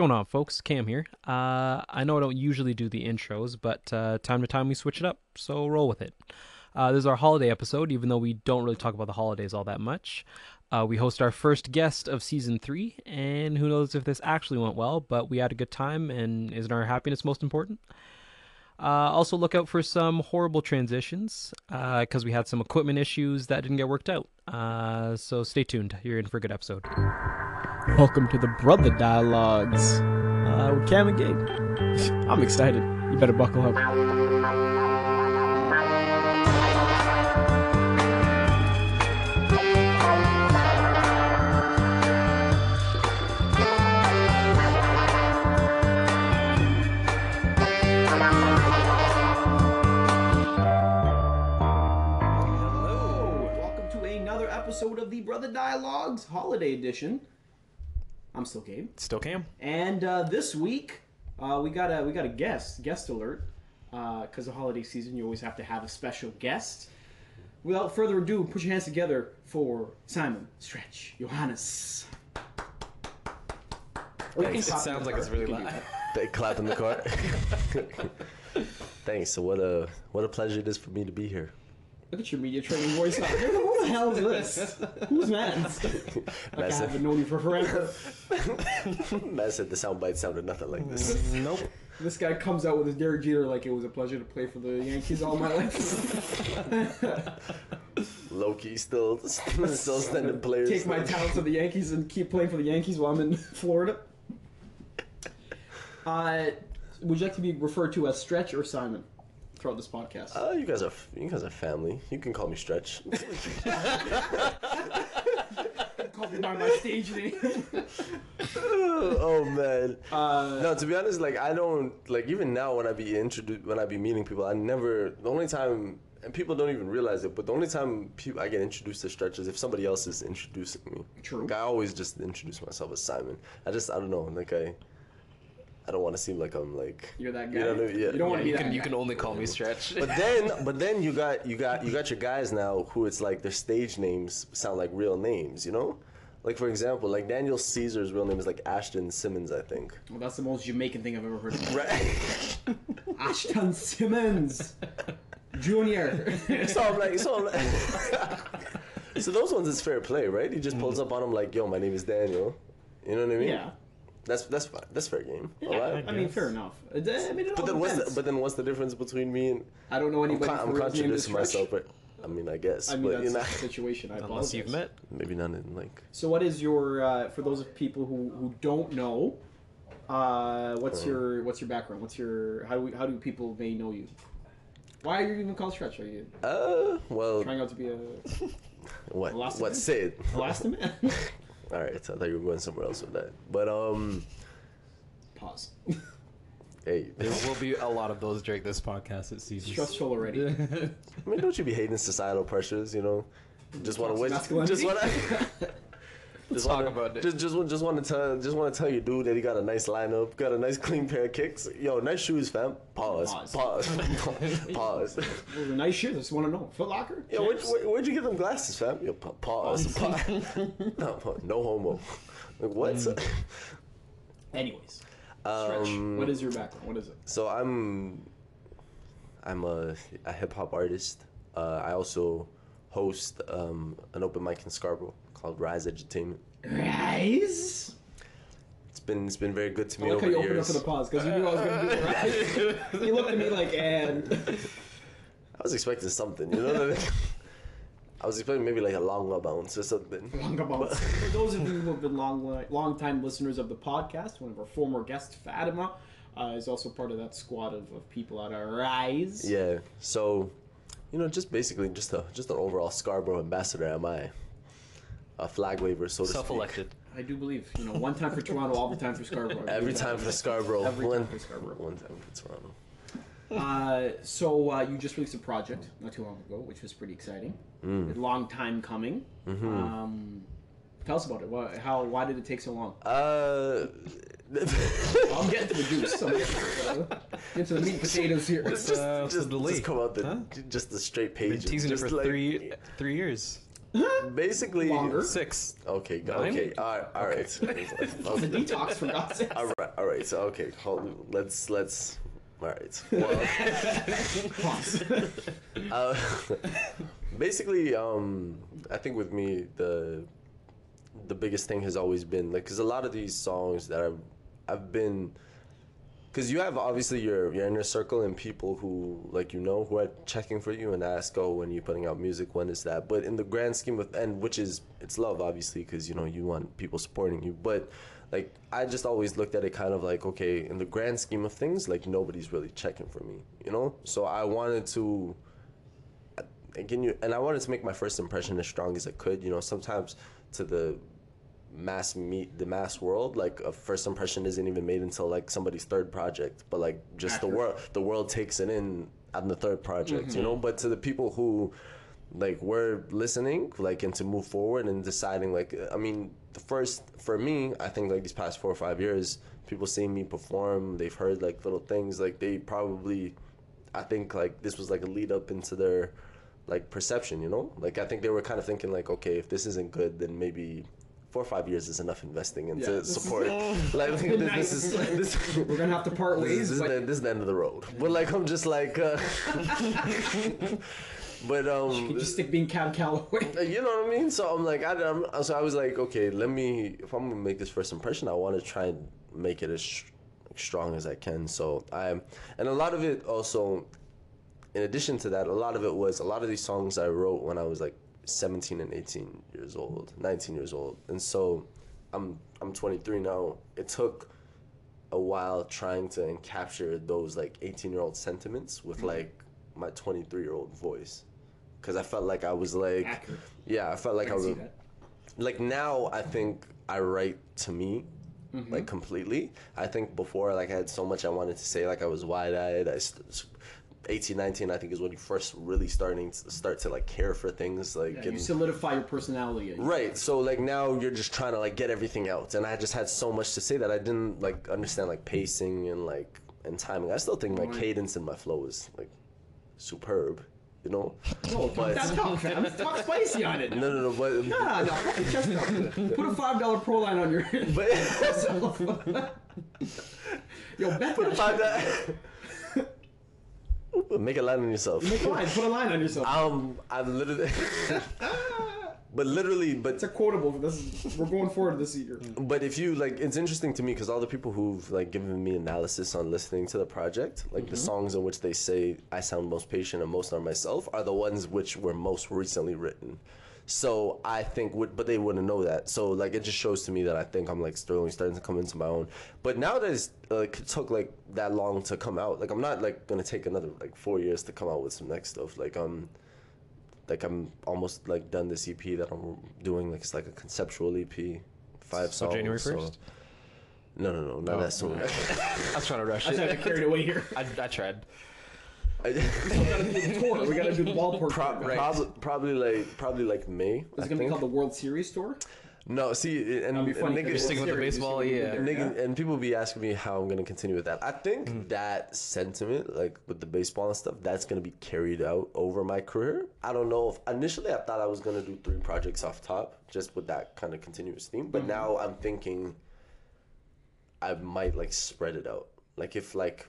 going on, folks? Cam here. Uh, I know I don't usually do the intros, but uh, time to time we switch it up, so roll with it. Uh, this is our holiday episode, even though we don't really talk about the holidays all that much. Uh, we host our first guest of season three, and who knows if this actually went well, but we had a good time, and isn't our happiness most important? Uh, also, look out for some horrible transitions because we had some equipment issues that didn't get worked out. Uh, so stay tuned. You're in for a good episode. Welcome to the Brother Dialogues uh, with Cam and Gabe. I'm excited. You better buckle up. Hello. Welcome to another episode of the Brother Dialogues Holiday Edition. I'm still Gabe. Still Cam? And uh, this week, uh, we got a we got a guest guest alert because the holiday season you always have to have a special guest. Without further ado, put your hands together for Simon Stretch Yohannes. Or It sounds the like it's really You loud. They clapped in the car. Thanks. So what a what a pleasure it is for me to be here. Look at your media training voice. Who the hell is this? Who's man? Like I Massive. haven't known you for forever. Matt said the sound bite sounded nothing like this. Nope. This guy comes out with his Derek Jeter like it was a pleasure to play for the Yankees all my life. Loki still still sending players. Take my talents to the Yankees and keep playing for the Yankees while I'm in Florida. Uh, would you like to be referred to as Stretch or Simon throughout this podcast? Oh, you guys are you guys are family. You can call me Stretch. Call me by my stage name. oh man. Uh, No, to be honest, like I don't like even now when I be introduced when I be meeting people, I never the only time and people don't even realize it, but the only time people I get introduced to Stretch is if somebody else is introducing me. True. Like, I always just introduce myself as Simon. I just I don't know, like I I don't want to seem like I'm like You're that guy. You, know what I mean? yeah. You don't want to be you that can you guy. can only call me Stretch. But then, but then you got you got you got your guys now who it's like their stage names sound like real names, you know? Like for example, like Daniel Caesar's real name is like Ashton Simmons, I think. Well, that's the most Jamaican thing I've ever heard. Of. Right. Ashton Simmons, Junior. so I'm like, so I'm like, so those ones is fair play, right? He just pulls up on him like, "Yo, my name is Daniel." You know what I mean? yeah. That's that's fine. That's fair game. Yeah, Alright? I mean, fair enough. I mean, it But all then what's the, but then what's the difference between me and I don't know I'm, anybody. con- I'm for his name to contradicting myself, but I mean, I guess, I mean, but that's you know, the situation. I Unless apologize. you've met. maybe not in like. So, what is your uh, for those of people who, who don't know? Uh, what's your what's your background? What's your how do we, how do people may know you? Why are you even called Stretch? Are you Uh, well, trying out to be a what Elastic what Man? Sid? Elastoman? All right, so I thought you were going somewhere else with that, but um, Pause. hey, there will be a lot of those during this podcast. It seems. Stressful already. I mean, don't you be hating societal pressures? You know, just want to win. Masculinity? Just want to. Just talk wanna, about it. Just, just, just want to tell, just want to tell you, dude, that he got a nice lineup, got a nice clean pair of kicks. Yo, nice shoes, fam. Pause. Pause. Pause. Pause. Those are nice shoes. I just want to know. Foot Locker. Yo, where'd, where, where'd you get them glasses, fam? Yo, pa- pause. pause. no, pa- no homo. Like what? Mm. Anyways, Stretch. Um, what is your background? What is it? So I'm I'm a, a hip hop artist. Uh, I also host um, an open mic in Scarborough called Rise Edutainment. Rise. It's been it's been very good to I me like how over you the opened up years. for the pause because you knew I was going to do rise. you looked at me like, and I was expecting something, you know what I mean? I was expecting maybe like a long bounce or something. long about. For those of you who have been long, long time listeners of the podcast, one of our former guests, Fatima, uh, is also part of that squad of, of people at Rise. Yeah. So, you know, just basically just a just an overall Scarborough ambassador. Am I? A flag waver, so to speak. Self-elected. I do believe. You know, one time for Toronto, all the time for Scarborough. I Every time for Scarborough. Every one, time for Scarborough. One time for Toronto. Uh, so uh, you just released a project not too long ago, which was pretty exciting. Mm. A long time coming. Mm-hmm. Um, tell us about it. Why, how? Why did it take so long? Uh. I'm getting to the juice. I'm getting to, uh, into the meat and potatoes here. Just, uh, what's just, the delay? just come out the Huh? just the straight pages. Been pages. teasing it for like- three three years. Basically Longer. Six. Okay, go- Nine? okay, all right, all right. It's a Okay. detox for God's sake. All right, all right. So okay, hold, let's let's. All right. Well, Pause. uh, basically, um, I think with me the the biggest thing has always been like, because a lot of these songs that I've I've been, because you have obviously your your inner circle and people who like you know who are checking for you and ask, oh, when you putting out music, when is that? But in the grand scheme of and which is it's love obviously because you know you want people supporting you, but like I just always looked at it kind of like okay, in the grand scheme of things, like nobody's really checking for me, you know. So I wanted to uh, again you and I wanted to make my first impression as strong as I could. You know, sometimes to the mass meet the mass world, like a first impression isn't even made until like somebody's third project. But like just the world the world takes it in on the third project, you know? Mm-hmm. But to the people who like were listening, like and to move forward and deciding like I mean, the first for me, I think like these past four or five years, people seeing me perform, they've heard like little things, like they probably I think like this was like a lead up into their like perception, you know? Like I think they were kind of thinking like, okay, if this isn't good, then maybe four or five years is enough investing into Yeah, this is- support. like this, this is this, We're gonna have to part this, ways. is- this, is the, this is the end of the road. But like I'm just like, uh, but um, you just stick being Cab Calloway. you know what I mean? So I'm like, I, I'm, so I was like, okay, let me, if I'm gonna make this first impression, I want to try and make it as sh- strong as I can. So I, and a lot of it also, in addition to that, a lot of it was a lot of these songs I wrote when I was like 17 and 18 years old, 19 years old, and so I'm I'm 23 now. It took a while trying to capture those like 18 year old sentiments with like my 23 year old voice because I felt like I was like Accurate. yeah I felt like I, I was like now I think I write to me Mm-hmm. like completely I think before like I had so much I wanted to say like I was wide eyed I st- 18 19 I think is when you first really starting to start to like care for things like Yeah, you solidify your personality. Right. So like now you're just trying to like get everything out, and I just had so much to say that I didn't like understand like pacing and like and timing. I still think my cadence and my flow is like superb, you know. Talk But- that talk, fam. Talk spicy on it. No, no, no. But Nah, no. Put a five dollar pro line on your. but Yo, bet put that that. shit. Make a line on yourself. Make a line. Put a line on yourself. Um, I'm literally. but literally, but It's a quotable. This is, we're going forward this year. But if you like, it's interesting to me because all the people who've like given me analysis on listening to the project, like the songs in which they say I sound most patient and most are myself, are the ones which were most recently written. So I think, would, but they wouldn't know that. So like, it just shows to me that I think I'm like starting starting to come into my own. But now that it's like it took like that long to come out, like I'm not like gonna take another like four years to come out with some next stuff. Like um, like I'm almost like done this EP that I'm doing. Like it's like a conceptual EP, five So songs. January so- 1st? No, no, no, not Oh, that soon. I was trying to rush I it. got carried away here. I, I tried. We gotta do the tour. We gotta do the ballpark. Pro- tour, guys. probably, probably like probably like May. Is I it gonna be called the World Series tour? No, see, and, That'd be and funny. niggas- if it was sticking with the baseball, yeah. would be there, Nigga, and people be asking me how I'm gonna continue with that. I think hmm. that sentiment, like with the baseball and stuff, that's gonna be carried out over my career. I don't know if initially I thought I was gonna do three projects off top, just with that kind of continuous theme. But hmm. now I'm thinking I might like spread it out. Like if like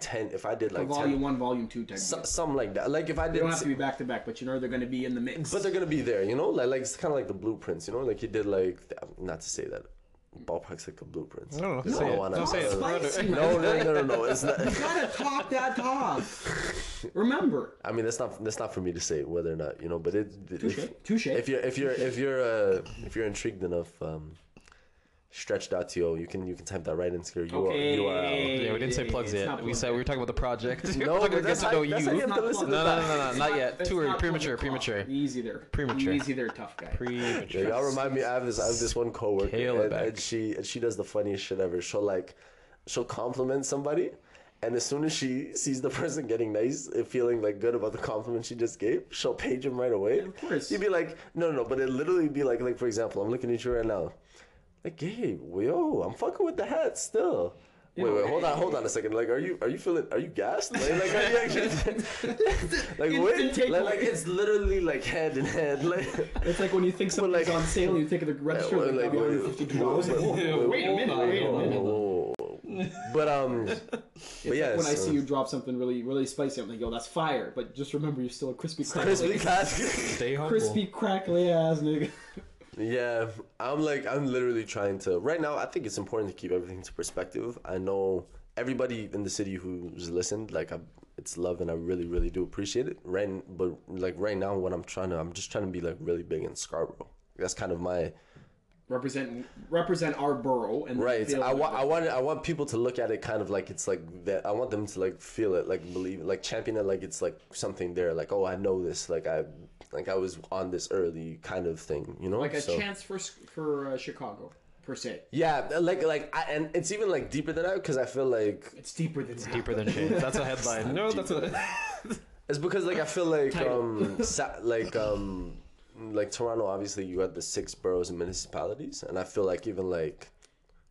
ten, if I did A like volume 10, one, volume two type. so, something like that. Like if I They did, don't have to be back to back, but you know they're gonna be in the mix. but they're gonna be there, you know. Like like it's kind of like the blueprints, you know. Like you did like not to say that. Ballpark's like a blueprint. No, no, Because I say don't it. wanna- No, say it. Spicy, No, no, no, no, no. It's not. You gotta talk that talk. Remember, I mean, that's not that's not for me to say whether or not you know. But it, touche, if, touche. if you're if you're if you're uh, if you're intrigued enough, um, stretch.to you can you can type that right into your URL. Okay. URL. Yeah, we didn't say It's plugs yet. We said we were talking about the project. No, we're talking but to get to know you. that's how you have It's to not listen to No, no, no, no, no, not yet. It's Too early, premature, public premature. Easy there. Premature. Easy there, tough guy. Yeah, Premature. y'all remind me. I have this. I have this one coworker, and, and she and she does the funniest shit ever. She'll like, she'll compliment somebody, and as soon as she sees the person getting nice and feeling like good about the compliment she just gave, she'll page him right away. of course. You'd be like, no, no, no, but it literally be like, like for example, I'm looking at you right now, like, hey, yo, I'm fucking with the hat still. You Wait, know, wait, hold on, hold on a second. Like, are you are you feeling? Are you gassed? Like, like are you actually? like, wait, like, like, it's literally like hand in hand. Like, It's like when you think something's like- on sale and you think of the register, well, like, like, like, wait, $152. wait, Whoa, Wait a hold minute, wait a minute. whoa, whoa, whoa. but um, but yeah, like when I see you drop something really, really spicy, I'm like, yo, that's fire. But just remember, you're still a crispy, crispy crackly, casket. Stay humble. crispy, crackly ass nigga. Yeah, I'm like I'm literally trying to right now. I think it's important to keep everything to perspective. I know everybody in the city who's listened, like I, it's love, and I really, really do appreciate it. Right, but like right now, what I'm trying to, I'm just trying to be like really big in Scarborough. That's kind of my Represent, represent our borough, and right. I want. I want, I want people to look at it kind of like it's like that. I want them to like feel it, like believe, it, like champion it, like it's like something there. Like oh, I know this. Like I, like I was on this early kind of thing. You know, like a So- chance for for uh, Chicago per se. Yeah, like like I, and it's even like deeper than that because I feel like It's deeper than that. Deeper than shade. That's a headline. No, that's a. it's because like I feel like Title. um sa- like um like Toronto obviously you got the six boroughs and municipalities and I feel like even like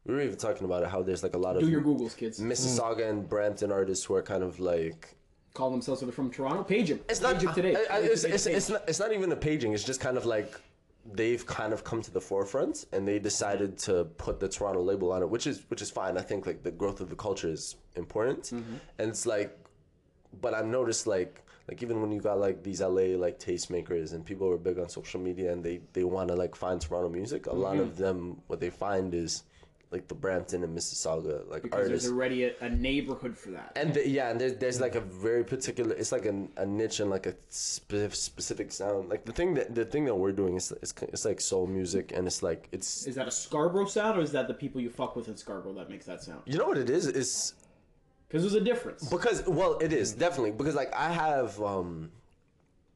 we were even talking about it how there's like a lot of Do your Googles, kids. Mississauga and Brampton artists who are kind of like Call themselves they're from Toronto. Page them. it's not Page today. I- I- Page it's, it's, it's not it's not even a paging it's just kind of like they've kind of come to the forefront and they decided to put the Toronto label on it which is which is fine I think like the growth of the culture is important Mm-hmm. and it's like but I've noticed like like even when you got like these LA like tastemakers and people who are big on social media and they they want to like find Toronto music a lot Mm-hmm. of them what they find is like the Brampton and Mississauga like because artists there's already a, a neighborhood for that. and the, yeah, and there's, there's like a very particular. It's like a, a niche and like a spe- specific sound. Like the thing that the thing that we're doing is it's, it's like soul music, and it's like it's Is that a Scarborough sound, or is that the people you fuck with in Scarborough that makes that sound? you know what it is. It's Because there's a difference. because well, it is definitely because like I have um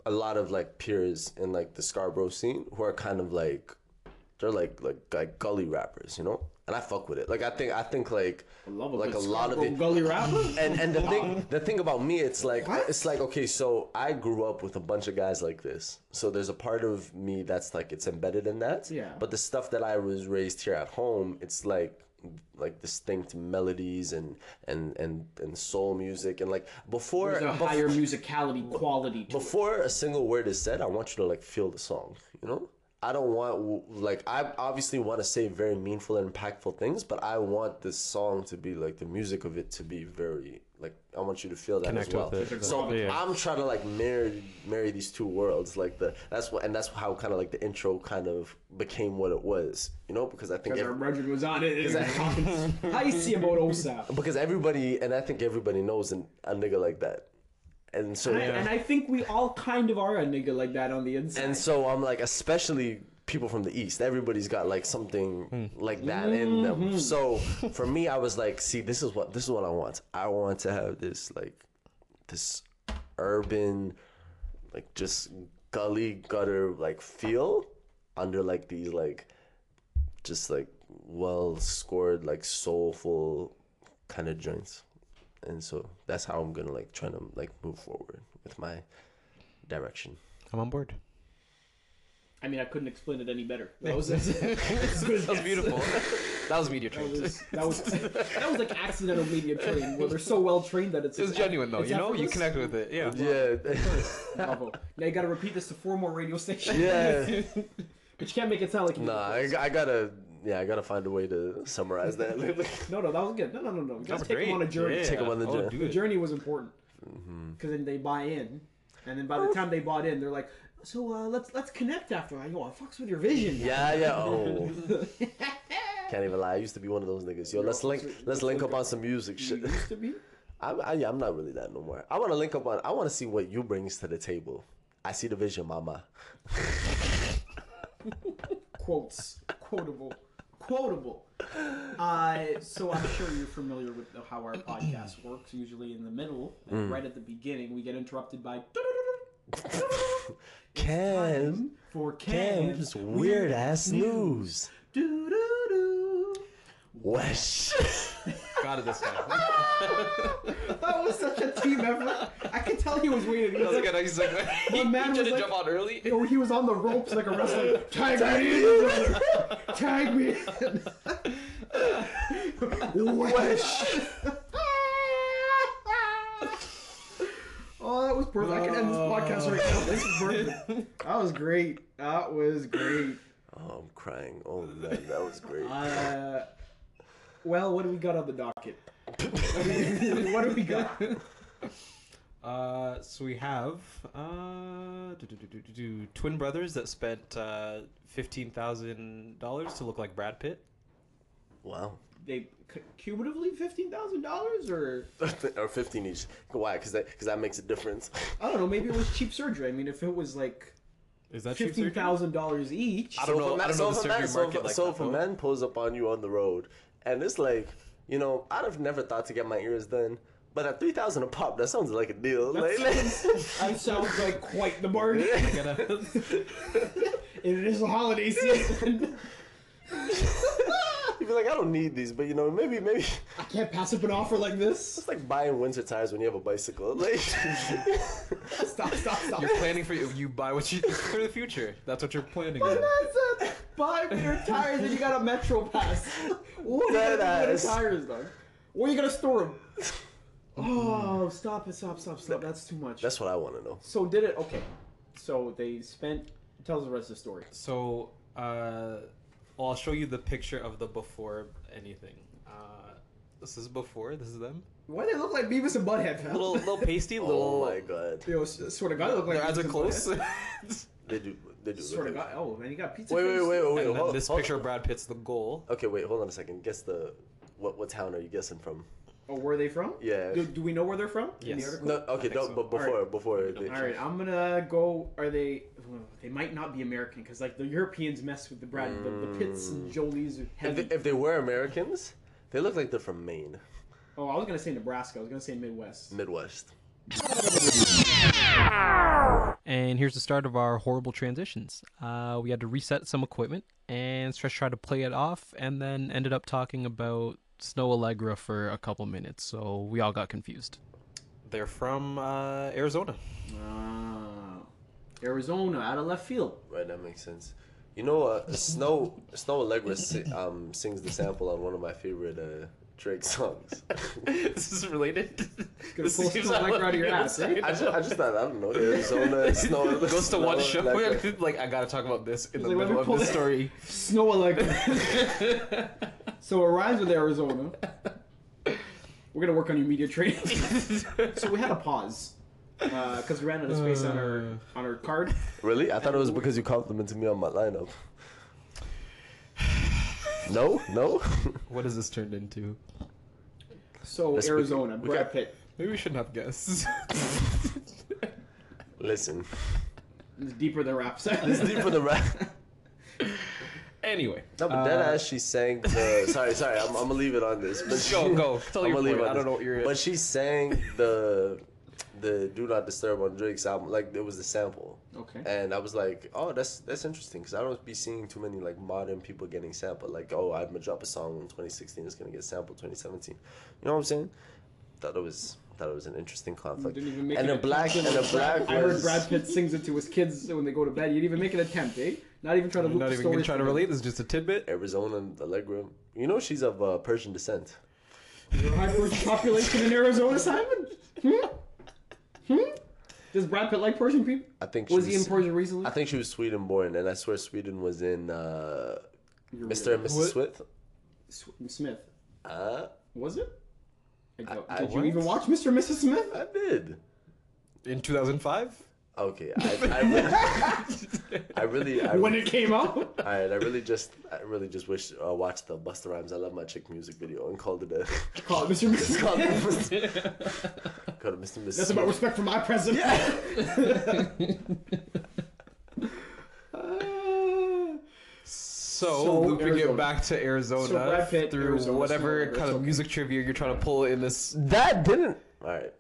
a lot of like peers in like the Scarborough scene who are kind of like they're like like like gully rappers, you know, and I fuck with it. Like I think I think like I love a like a lot of Scarborough it. gully rapper. and and the thing the thing about me it's like What? it's like okay so i grew up with a bunch of guys like this so there's a part of me that's like it's embedded in that Yeah. but the stuff that i was raised here at home it's like like distinct melodies and and and and soul music and like before There's a bef- higher musicality quality to it. before a single word is said, I want you to like feel the song. You know, I don't want like I obviously want to say very meaningful and impactful things, but I want this song to be like the music of it to be very like I want you to feel that Connect as well. it. So Yeah. I'm trying to like marry marry these two worlds, like the that's what and that's how kind of like the intro kind of became what it was. You know, because I think Because our ev- was on it. and he How you see about OSAP? because everybody and I think everybody knows an, a nigga like that, and so And I, and I think we all kind of are a nigga like that on the inside. And so I'm like, especially people from the east, everybody's got like something hmm. like that in mm-hmm. them. So for me, I was like, see, this is what this is what I want. I want to have this like this urban, like just gully gutter like feel under like these like just like well scored like soulful kind of joints. And so that's how I'm gonna like try to like move forward with my direction. I'm on board. I mean, I couldn't explain it any better. That was, as good as That was beautiful. that was media That was, that was that was like accidental media training where they're so well trained that it's it's genuine though. it's You know, you effortless. connect with it. Yeah. Yeah. Bravo. Now you got to repeat this to four more radio stations. Yeah. but you can't make it sound like you Nah, I, I gotta. Yeah, I gotta find a way to summarize that. No, no, that was good. No, no, no, no. You gotta take them on a journey. Yeah. Take 'em on the Oh, journey. do The journey was important Mm-hmm. because then they buy in, and then by the time they bought in, they're like, "So uh, let's let's connect after." I go, "I fucks with your vision." yeah, yeah. Oh, can't even lie. I used to be one of those niggas. Yo, let's link. Let's link up on some music You shit. used to be. I'm, I, yeah, I'm not really that no more. I want to link up on. I want to see what you brings to the table. I see the vision, mama. quotes, quotable, quotable. Uh, so I'm sure you're familiar with how our podcast works. Usually in the middle, Mm. right at the beginning, we get interrupted by Cam, for Cam's weird ass news. Doo-doo-doo. Wesh. Got it this time. That was such a team effort. I could tell he was waiting. He was was like, like, he's like, he, he man was tried to like- jump out early. or he was on the ropes like a wrestler. Tag me brother. Tag me in. Wesh. oh, that was perfect. I can end this podcast right now. This is perfect. That was great. That was great. Oh, I'm crying. Oh man, that was great. Uh, well, what do we got on the docket? what do we got? Uh, so we have uh, do, do, do, do, do, do, twin brothers that spent uh, fifteen thousand dollars to look like Brad Pitt. Wow. They cu- cumulatively fifteen thousand dollars, or or 15 each. Why? Because that, cause that makes a difference. I don't know. Maybe it was cheap surgery. I mean, if it was like Is that cheap fifteen surgery? thousand dollars each, I don't So know- if I don't so know if the a man- surgery so like So if a man pulls up on you on the road, and it's like, you know, I'd have never thought to get my ears done, but at 3,000 a pop, that sounds like a deal. Like, that sounds like quite the bargain. It is a holiday season. you'd be like, I don't need these, but you know, maybe, maybe I can't pass up an offer like this. it's like buying winter tires when you have a bicycle. Like, Stop! Stop! Stop! You're planning for you. You buy what you for the future. That's what you're planning on. That's a five meter tires and you got a Metro Pass. What are you gonna do with the tires, dog? Where are you gonna store them? Oh, stop it! Stop! Stop! Stop! That's too much. that's what I want to know. So did it? Okay. So they spent. Tell us the rest of the story. So, uh, well, I'll show you the picture of the before anything. Uh, this is before. This is them. Why do they look like Beavis and Butthead, fam? Little, little pasty. Little. Oh my god. Yo, s- swear to God, they look like Their eyes Beavis are and close. Butthead. They do, they do. Swear to look God. Oh man, you got pizza. Wait, face? wait, wait, wait, wait. and then hold- this hold- picture of Brad Pitt's the goal. Okay, wait, hold on a second. Guess the, what, what town are you guessing from? Oh, where are they from? Yeah. Do, do we know where they're from? In the Yes. article? No, okay, don't, so. but before, before. they- All right, I'm gonna go. Are they? They might not be American because like the Europeans mess with the Brad, the, the Pitts and Jolies. Are If they, if they were Americans, they look like they're from Maine, oh, I was gonna say Nebraska. I was gonna say Midwest. Midwest. And here's the start of our horrible transitions. Uh, we had to reset some equipment, and Stretch tried to play it off, and then ended up talking about Snoh Aalegra for a couple minutes, so we all got confused. They're from uh, Arizona. Ah, Arizona, out of left field. Right, that makes sense. You know, uh, Snow Snoh Aalegra si- um, sings the sample on one of my favorite uh, Drake songs. this is related. Gonna pull Snoh Aalegra out of your ass, eh? I just, I just thought I don't know Arizona uh, Snow Goes to Snow one show. Allegra. like I gotta talk about this in the like, middle of pull the story. Snoh Aalegra. so it rhymes with Arizona. We're gonna work on your media training. so we had a pause uh, because we ran out of space on our uh. on our card. Really? I thought it was because you complimented me on my lineup. No, no. What has this turned into? So Let's- Arizona, we Brad got- Pitt. Maybe we shouldn't have guests. Listen, It's deeper than rap. Sound. It's deep for the rap. anyway, No, but uh, dead ass, she sang the. Sorry, sorry, I'm, I'm gonna leave it on this. But she, Go, go. Tell I'm your leave point. it on I don't this. know what you're- But she sang the the Do Not Disturb on Drake's album. Like it was the sample. Okay. And I was like, oh, that's that's interesting because I don't be seeing too many like modern people getting sampled. Like, oh, I'm gonna drop a song in 2016, it's gonna get sampled 2017. You know what I'm saying? Thought it was thought it was an interesting conflict. Didn't even make And an a black attempt. and a black I heard Brad Pitt sings it to his kids when they go to bed. You didn't even make an attempt, eh? Not even trying to loop not the even story. gonna try relate. This is just a tidbit. Arizona Allegra. You know she's of uh, Persian descent. Your high Persian population in Arizona, Simon? Hmm? Hmm? Does Brad Pitt like Persian people? I think she Was he in Persia recently? I think she was Sweden born, and I swear Sweden was in uh, You're Mr. and. Mrs. Smith. Smith. Uh, Was it? I don't- I- Did you what? even watch Mr. and Mrs. Smith? I did. In 2005. Okay, I, I really, I really, I, when it came out? Alright, I really just, I really just wish uh, watched the Busta Rhymes. I love my chick music video and called it a, Call it Mr. and Mrs. called it Smith. Mr. called it Mr. Mrs. That's about respect for my president. So, So, looping Arizona. it back to Arizona So Pitt, through Arizona, whatever Snow, kind that's of music trivia you're trying to pull in this. That didn't. All right,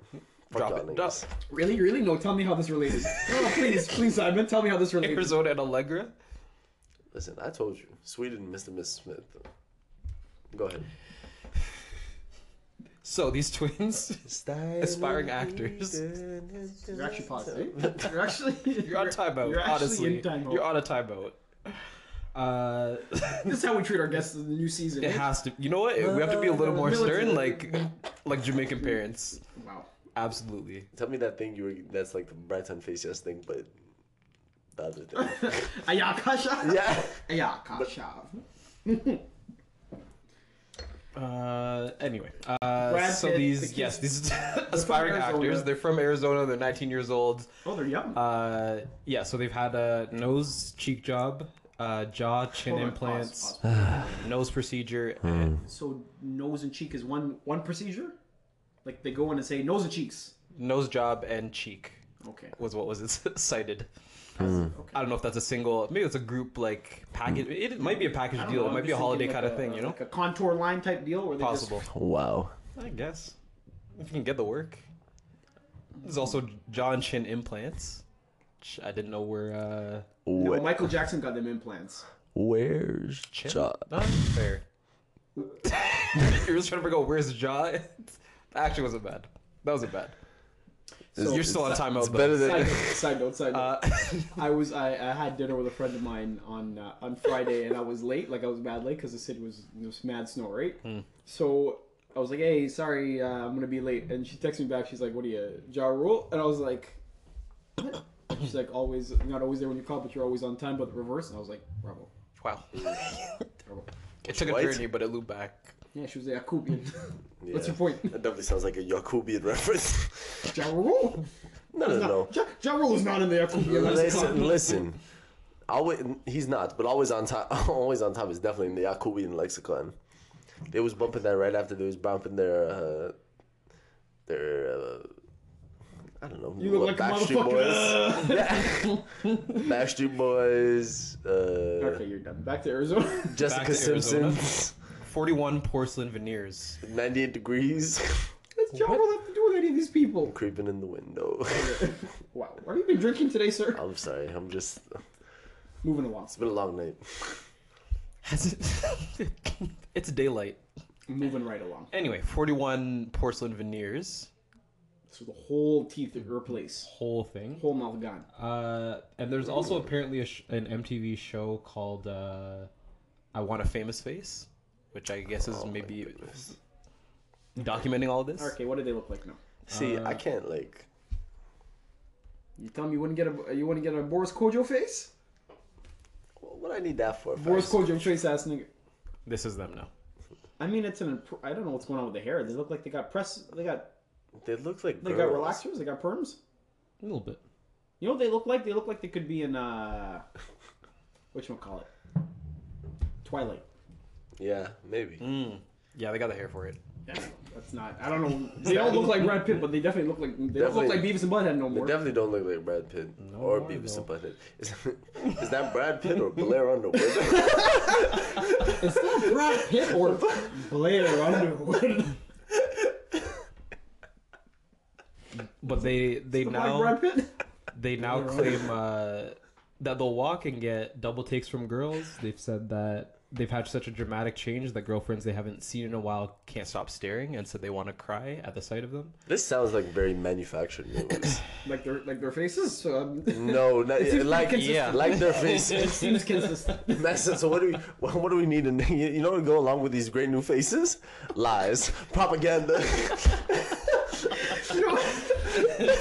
Drop it. niggas. Really, really? No, tell me how this related. No, please, please, Simon, tell me how this related. Arizona and Allegra. Listen, I told you, Sweden, Mr. and Mrs. Smith. Go ahead. So these twins, aspiring actors. You're actually paused, eh? You're actually You're on timeout. You're honestly, in timeout. you're on a timeout. Uh, This is how we treat our guests in the new season. it has to. You know what? We have to be a little more stern, like like Jamaican parents. Wow. Absolutely. Tell me that thing you were. That's like the Brighton face yes thing, but the other thing. Ayakasha. yeah. Ayakasha. Uh, anyway, uh, Brad so Pitt, the these kids- yes, these aspiring actors. They're from Arizona. They're 19 years old. Oh, they're young. Uh, yeah, so they've had a nose cheek job, uh, jaw chin Hold on, implants, pause, pause. nose procedure, and So nose and cheek is one one procedure. Like they go in and say nose and cheeks. nose job and cheek Okay. was what was it cited. Okay. I don't know if that's a single, maybe it's a group like package. It might be a package deal. know, it might be a holiday thinking kind of thing, you know? Like a contour line type deal where they Possible. Wow. I guess if you can get the work. There's also jaw and chin implants. I didn't know were uh, Just, no, Where, Michael Jackson got them implants. where's chin. jaw? No, fair. You're just trying to figure out where's the jaw. that actually wasn't bad. That wasn't bad. So- You're still on timeout. It's though. better Side than. note, side note, side note. Uh, I was I, I had dinner with a friend of mine on uh, on Friday and I was late, like I was mad late because the city was it was mad snow, right? So I was like, hey, sorry, uh, I'm gonna be late, and she texted me back. She's like, what are you, Ja Rule? And I was like, what? She's like, always not always there when you call, but you're always on time, but the reverse. And I was like, bravo, wow. bravo. It took a White? journey, but it looped back. Yeah, she was a Yakubian. Yeah. What's your point? That definitely sounds like a Yakubian reference. Ja Rule? no, no, no. Ja, ja Rule is not in the Yakubian Listen, lexicon. listen. Always, he's not, but always on top. Always on top is definitely in the Yakubian lexicon. They was bumping that right after they was bumping their, uh, their, uh, I don't know. You look what, like a Backstreet. Boys. yeah. Backstreet Boys. Uh, Okay, you're done. Back to Arizona. Jessica Back to Arizona. Simpson. 41 porcelain veneers. 98 degrees. What's Ja Rule have to do with any of these people? Creeping in the window. Wow. Have you been drinking today, sir? I'm sorry. I'm just. Moving along. It's been a long night. Has it? it's daylight. Moving right along. Anyway, 41 porcelain veneers. So the whole teeth are replaced. Whole thing. Whole mouth gone. Uh, and there's also apparently a sh- an MTV show called uh, "I Want a Famous Face," which I guess is Oh my maybe goodness. documenting all this. Okay, what do they look like now? See, Uh, I can't like. You tell me you wouldn't get a you wouldn't get a Boris Kodjoe face? What do I need that for? Boris Faz? Kodjoe face ass nigga. This is them now. I mean, it's an. imp- I don't know what's going on with the hair. They look like they got press. They got They look like they girls. got relaxers. They got perms. A little bit. You know what they look like? They look like they could be in uh, which one call it? Twilight. Yeah, maybe. Mm. Yeah, they got the hair for it. Yeah, that's not. I don't know. They don't look like Brad Pitt, but they definitely look like they don't look like Beavis and Butthead no more. They definitely don't look like Brad Pitt No or more, Beavis though. and Butthead. Is, is that Brad Pitt or Blair Underwood? Is that Brad Pitt or Blair Underwood. But they they Look now like Brad Pitt. they now Alright. claim uh, that they'll walk and get double takes from girls. They've said that they've had such a dramatic change that girlfriends they haven't seen in a while can't stop staring and so they want to cry at the sight of them. this sounds like very manufactured movies. Like their like their faces. So, um, no, not, It seems like pretty yeah. like their faces. it faces. seems consistent. That's. So what do we what, what do we need to you you know to go along with these great new faces? Lies, propaganda. You know,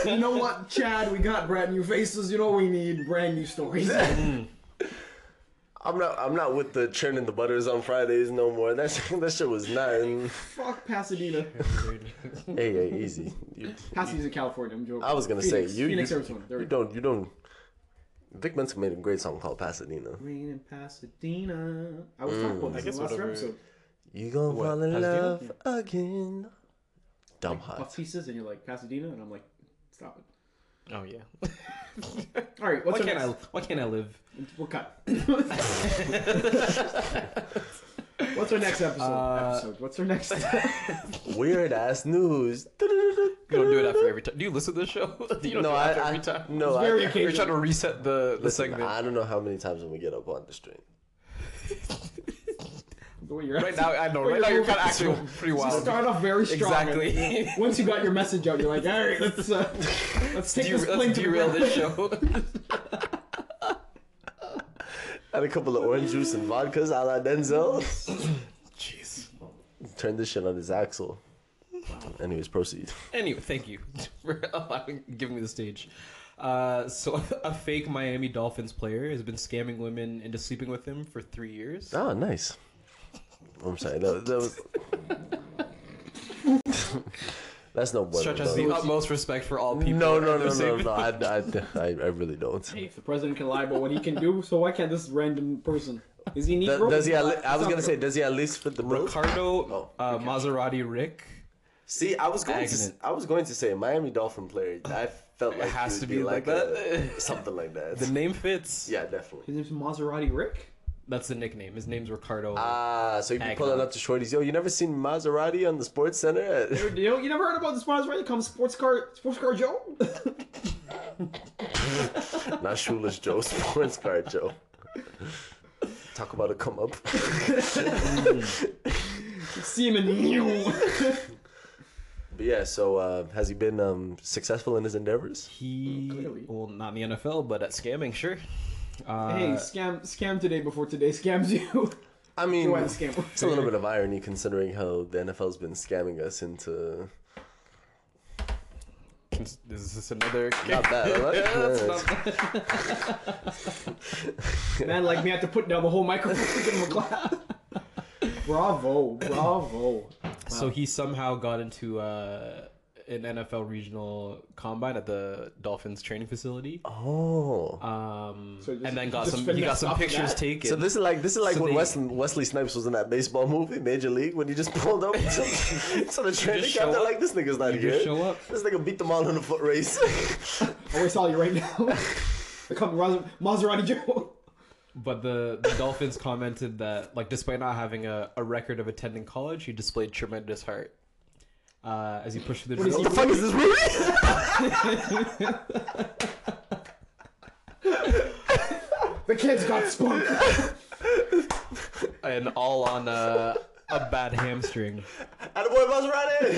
you know what, Chad? We got brand new faces. You know we need brand new stories. I'm not I'm not with the churning the butters on Fridays no more. That shit, that shit was nothing. Fuck Pasadena. Hey, hey, easy. You, Pasadena's in California. I'm joking. I was gonna Phoenix, say you Phoenix, you, Arizona. There you don't you don't. Vic Mensa made a great song called Pasadena. Rain in Pasadena. I was talking about mm. I this guess in the last whatever- episode. You gonna What, fall in Pasadena? love again. Dumb Puff hot. pieces, and you're like Pasadena, and I'm like, stop it. Oh yeah. All right, why what's our can't I? Why can't I live? We'll cut. what's our next episode? Uh, episode. What's our next? Weird ass news. You don't do it after every time. Do you listen to the show? you don't No, do it I, after I every time. no, It's I, very You're trying to reset the the listen, segment. I don't know how many times when we get up on the stream. You're Right now, I know. Right now, you're you're kind of actually pretty You wild. start off very strong. Exactly. and Once you got your message out, you're like, all right, let's uh, let's take Derail- this plane let's to derail ground." this show. Had a couple of orange juice and vodkas a la Denzel. Jeez. Turned this shit on his axle. Anyways, proceed. Anyway, thank you for allowing, giving me the stage. Uh, so, a fake Miami Dolphins player has been scamming women into sleeping with him for three years. Oh, nice. I'm sorry. That, that was. That's no bueno. Stretch has no. the utmost respect for all people. No, no, and no, no, no. I, I, I, I really don't. Hey, if the president can lie about what he can do, so why can't this random person? Is he Does, Negro? does he? At le- I was gonna say, does he at least fit the bill? Ricardo Oh, uh, Maserati Rick See, I was going to. I was going to say Miami Dolphin player. I felt like it has he to would be like that. a- something like that. The name fits. yeah, definitely. His name's Maserati Rick. That's the nickname. His name's Ricardo. Ah, so you be Agnet. pulling up to shorties. Yo, you never seen Maserati on the Sports Center? You, know, you never heard about this Maserati? Comes sports car, sports car Joe. Not Shoeless Joe, Sports Car Joe. Talk about a come up. See him in But yeah, so uh, has he been um, successful in his endeavors? he, Clearly. well, not in the NFL, but at scamming, sure. Uh, Hey, scam, scam today before today scams you. I mean, Go ahead, scam. it's a little bit of irony considering how the NFL's been scamming us into is this another? not bad. I like Yeah, that's not Man like me had to put down the whole microphone to give him a clap. bravo, bravo. So he somehow got into uh, an NFL regional combine at the Dolphins training facility. Oh. Um, So just- and then got some been he got some pictures that? taken. So this is like this is like So when they- Wesley, Wesley Snipes was in that baseball movie, Major League, when he just pulled up to, to the training camp. They're like, this nigga's not You here. just show up? This nigga beat them all in a foot race. I always saw you right now. I come Mas- Maserati Joe. But the, the Dolphins commented that, like, despite not having a, a record of attending college, he displayed tremendous heart. Uh, as he pushed through the What is drill. he- fuck is this movie? The kids got spunk. and all on uh, a bad hamstring. Attaboy Maserati!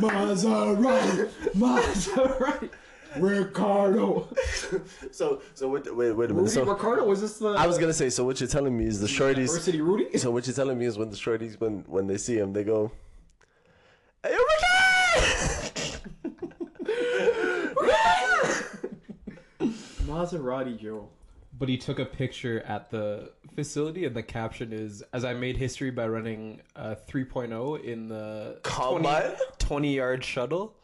Maserati, Maserati, Ricardo. so, so wait, wait, wait a minute. Rudy So, Ricardo was this the? I was gonna say, so what you're telling me is the shorties. University Rudy. So what you're telling me is when the shorties, when when they see him, they go, "Hey, yo, Ricky!" Maserati Joe. But he took a picture at the facility, and the caption is As I made history by running a 3.0 in the 20, Combine? 20 yard shuttle,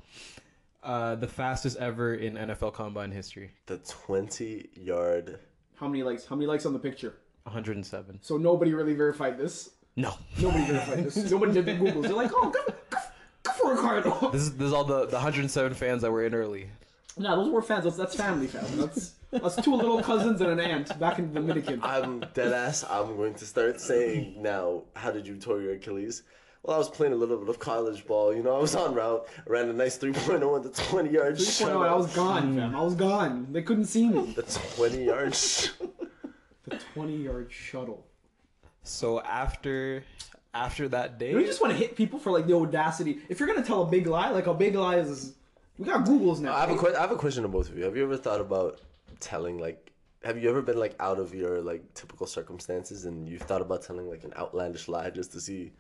uh, the fastest ever in NFL combine history. The 20 yard. How many likes? How many likes on the picture? 107. So nobody really verified this. No. Nobody verified this. Nobody did the Googles. They're like, oh, good, good, good for Ricardo. This is, this is all the, the 107 fans that were in early. No, those were fans. That's, that's family fans. That's that's two little cousins and an aunt back in the Dominican. I'm dead ass. I'm going to start saying now. How did you tore your Achilles? Well, I was playing a little bit of college ball. You know, I was on route. I ran a nice 3.0 at the 20 yard 3.0, I was gone, fam. I was gone. They couldn't see me. The 20 yard. sh- The 20 yard shuttle. So after after that day, We just want to hit people for like the audacity. If you're gonna tell a big lie, like a big lie is, we got Google's now. I have a que- I have a question to both of you. Have you ever thought about telling like? Have you ever been like out of your like typical circumstances and you've thought about telling like an outlandish lie just to see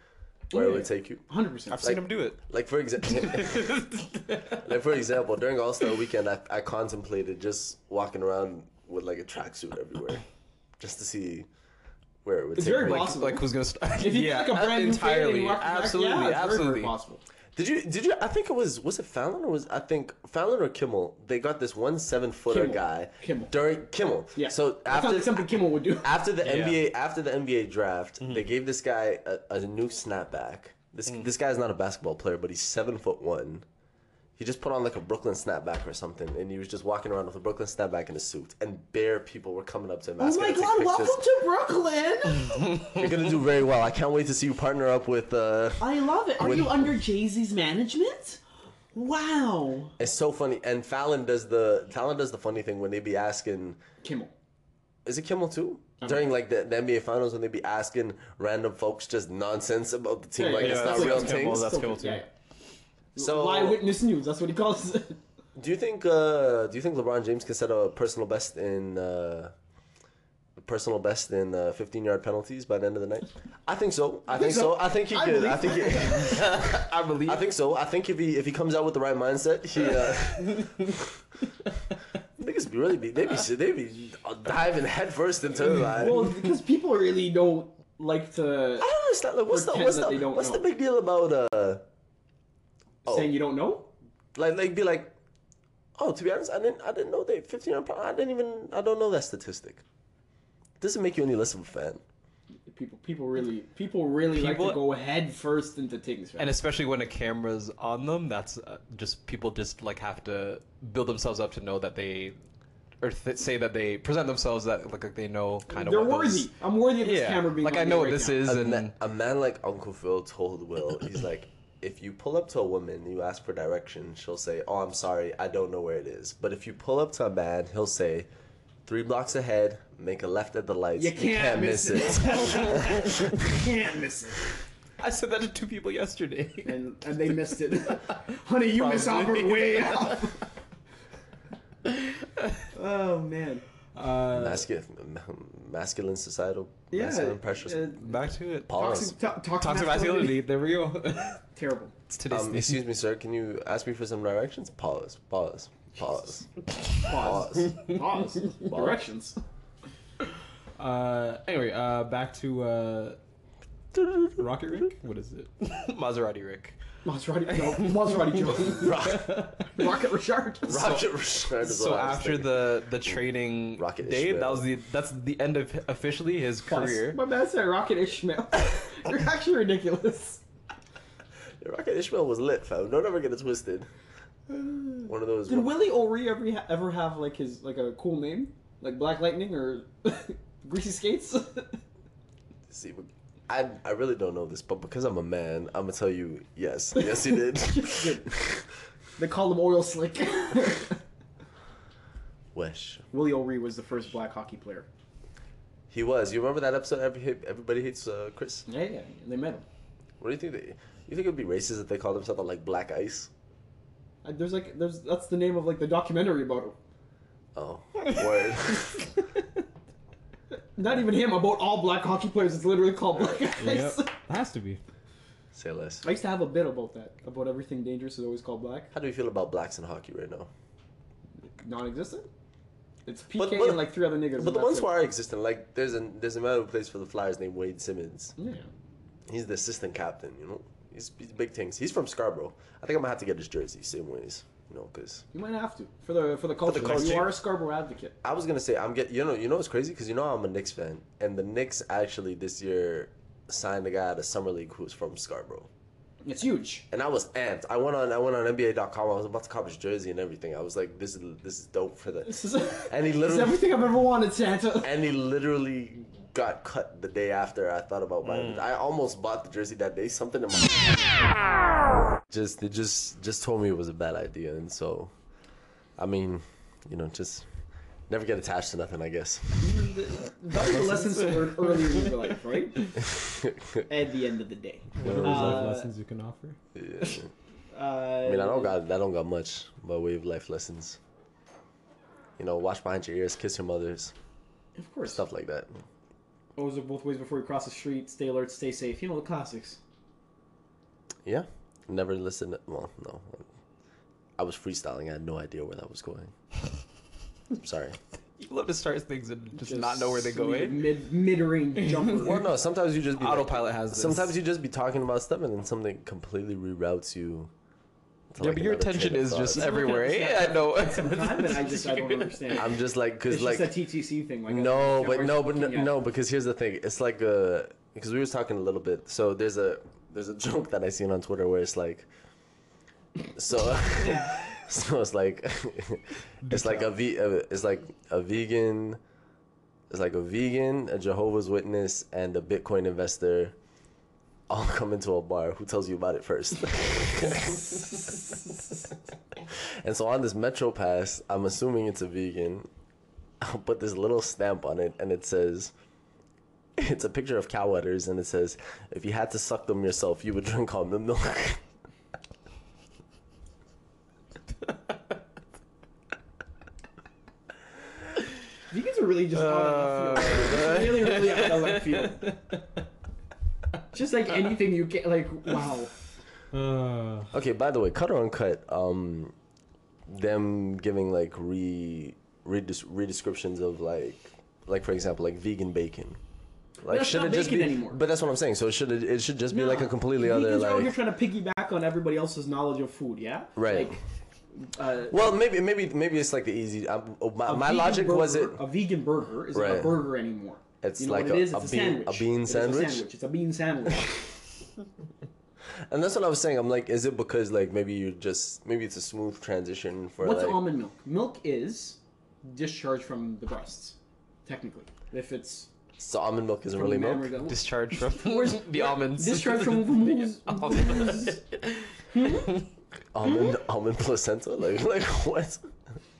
where it would take you? Hundred percent. I've seen him do it. Like for example, like for example, during All Star Weekend, I, I contemplated just walking around with like a tracksuit everywhere, just to see where it would It's take very me. Like, Possible. like who's gonna start? If you yeah, take a brand new fade and entirely, you rock back, absolutely, yeah, it's very, very absolutely. possible. Did you? Did you? I think it was. Was it Fallon or was I think Fallon or Kimmel? They got this one seven footer Kimmel. guy Kimmel. during Kimmel. Yeah. So That sounds after like something Kimmel would do. after the Yeah. Mm-hmm. NBA after the NBA draft, they gave this guy a, a new snapback. This Mm. this guy's not a basketball player, but he's seven foot one. He just put on like a Brooklyn snapback or something, and he was just walking around with a Brooklyn snapback in a suit. And bare people were coming up to him Oh asking my him to God! take Welcome to Brooklyn. You're gonna do very well. I can't wait to see you partner up with. uh I love it. Are With- you under Jay Z's management? Wow. It's so funny. And Fallon does the Fallon does the funny thing when they be asking. Kimmel. Is it Kimmel too? During like the, the NBA finals when they be asking random folks just nonsense about the team Yeah, like yeah, it's yeah, not that's real like Kimmel, things. that's So, Kimmel too. yeah. So Eyewitness news. That's what he calls it. do you think uh, do you think LeBron James can set a personal best in uh, personal best in uh, 15 yard penalties by the end of the night? I think so. I, think, think so. so. I think he I could. believe I think. He, I believe. I think so. I think if he if he comes out with the right mindset, he. Uh, niggas be really be they be they be diving headfirst into it. Like, Well, because people really don't like to I don't understand. Like, what's the what's the what's know. the big deal about uh oh. saying you don't know. like like be like oh to be honest I didn't I didn't know they 15 yard I didn't even I don't know that statistic. Doesn't make you any less of a fan. People, people really, people really like to go head first into things. and especially when a camera's on them, that's uh, just people just like have to build themselves up to know that they, or th- say that they present themselves that like, like they know kind of They're what worthy. those- I'm worthy of this Yeah, camera being like I me know what right this now. is, A, and a man like Uncle Phil told Will, he's like, if you pull up to a woman, and you ask for direction, she'll say, "Oh, I'm sorry, I don't know where it is." But if you pull up to a man, he'll say, three blocks ahead, make a left at the lights. You can't, miss, it. it." you can't miss it. I said that to two people yesterday. And and they missed it. Honey, you miss Probably. Auburn way out. oh man. Uh, masculine, masculine societal, Yeah. masculine pressures. uh, back to it. Pause. toxic, to- toxic, Toxic masculinity. There we go. Terrible. it's today's Um, excuse me, sir. Can you ask me for some directions? Pause. Pause. Pause. Pause. Pause. Pause. Directions. Uh, anyway, uh, back to uh, Rocket Rick. What is it? Maserati Rick. Maserati. No, Maserati Joe. Rocket Richard. Rocket Richard is So what I was after the the training Rocket day, Ishmael. that was the that's the end of officially his career. My man said Rocket Ishmael. You're actually ridiculous. Yeah, Rocket Ishmael was lit, fam. Don't ever get it twisted. One of those. Did Willie O'Ree ever ha- ever have like his like a cool name, like Black Lightning or Greasy Skates? See, but I I really don't know this, but because I'm a man, I'm gonna tell you yes, yes, he did. they called him Oil Slick. Wesh. Willie O'Ree was the first black hockey player. He was. You remember that episode? Every everybody hates uh, Chris. Yeah, yeah, they met him. What do you think? They, you think it'd be racist if they called themselves like Black Ice? Uh, There's like there's that's the name of like the documentary about him. Oh, word. Not even him. About all black hockey players, it's literally called Black Ice. Yep, has to be. Say less. I used to have a bit about that. About everything dangerous is always called black. How do you feel about blacks in hockey right now? Non-existent. It's PK But- but- and like three other niggas. But the ones it. who are existing, like there's a there's a man who plays for the Flyers named Wayne Simmonds. Yeah. He's the assistant captain. You know, he's, he's big things. He's from Scarborough. I think I'm gonna have to get his jersey same ways. You know, because You might have to for the for the culture. the culture. You are a Scarborough advocate. I was gonna say I'm get you know you know what's crazy because you know I'm a Knicks fan and the Knicks actually this year signed a guy out of summer league who's from Scarborough It's huge. and I was amped. I went on I went on NBA.com. I was about to cop his jersey and everything. I was like this is this is dope for the This is, And he this is literally- everything I've ever wanted, Santa. and he literally got cut the day after I thought about buying it. I almost bought the jersey that day. Something in my just it just just told me it was a bad idea, and so I mean, you know, just never get attached to nothing. I guess. Valuable lessons to learn earlier in your life, right? At the end of the day. What are Uh, life lessons you can offer? Yeah. Uh, I mean, I don't got I don't got much by way of life lessons. You know, watch behind your ears, kiss your mothers, Of course. stuff like that. Always look both ways before you cross the street. Stay alert. Stay safe. You know the classics. Yeah, never listen. Well, no, I was freestyling. I had no idea where that was going. I'm sorry. You love to start things and just, not know where they go sweet in. Eh? Mid mid range jumper. Well, no. Sometimes you just be like- Autopilot has this. Sometimes you just be talking about stuff and then something completely reroutes you. To, Yeah, like, but your attention is just thought. everywhere. It's Yeah, I know. Sometime, and I just I don't understand. I'm just like, cause it's like, just a TTC thing. Like no, I but no, but no, no, because here's the thing. It's like uh, because we were talking a little bit. So there's a there's a joke that I seen on Twitter where it's like, so, so it's like, it's like a ve- uh, it's like a vegan, it's like a vegan, a Jehovah's Witness, and a Bitcoin investor. All come into a bar. Who tells you about it first? and so on this Metro Pass, I'm assuming it's a vegan. I'll put this little stamp on it, and it says, "It's a picture of cow udders, and it says, if you had to suck them yourself, you would drink almond milk." Vegans are really just out of left field. Uh, really, really out of left field. Just like anything you get, like wow. Uh, Okay, by the way, cut or uncut, um, them giving like re redis- redescriptions of like, like for example, like vegan bacon. Like That's should not it just bacon be? anymore. But that's what I'm saying. So should it? It should just be like a No. completely Vegans other are out here like. trying to piggyback on everybody else's knowledge of food. Yeah. Right. Like, uh, Well, maybe maybe maybe it's like the easy. Um, oh, my a my vegan logic was it. burger- a vegan burger is not a Right. burger anymore. It's you know like what a- it is? a It's a, bean- sandwich. a bean It is sandwich? It's a bean sandwich. And that's what I was saying. I'm like, is it because like maybe you just maybe it's a smooth transition for What's like almond milk? Milk is discharge from the breasts, technically. If it's so almond milk isn't from really milk. mammary gland. discharge from Where's the almonds. Discharge from, from whose, whose- Almond hmm? Hmm? almond placenta like like what?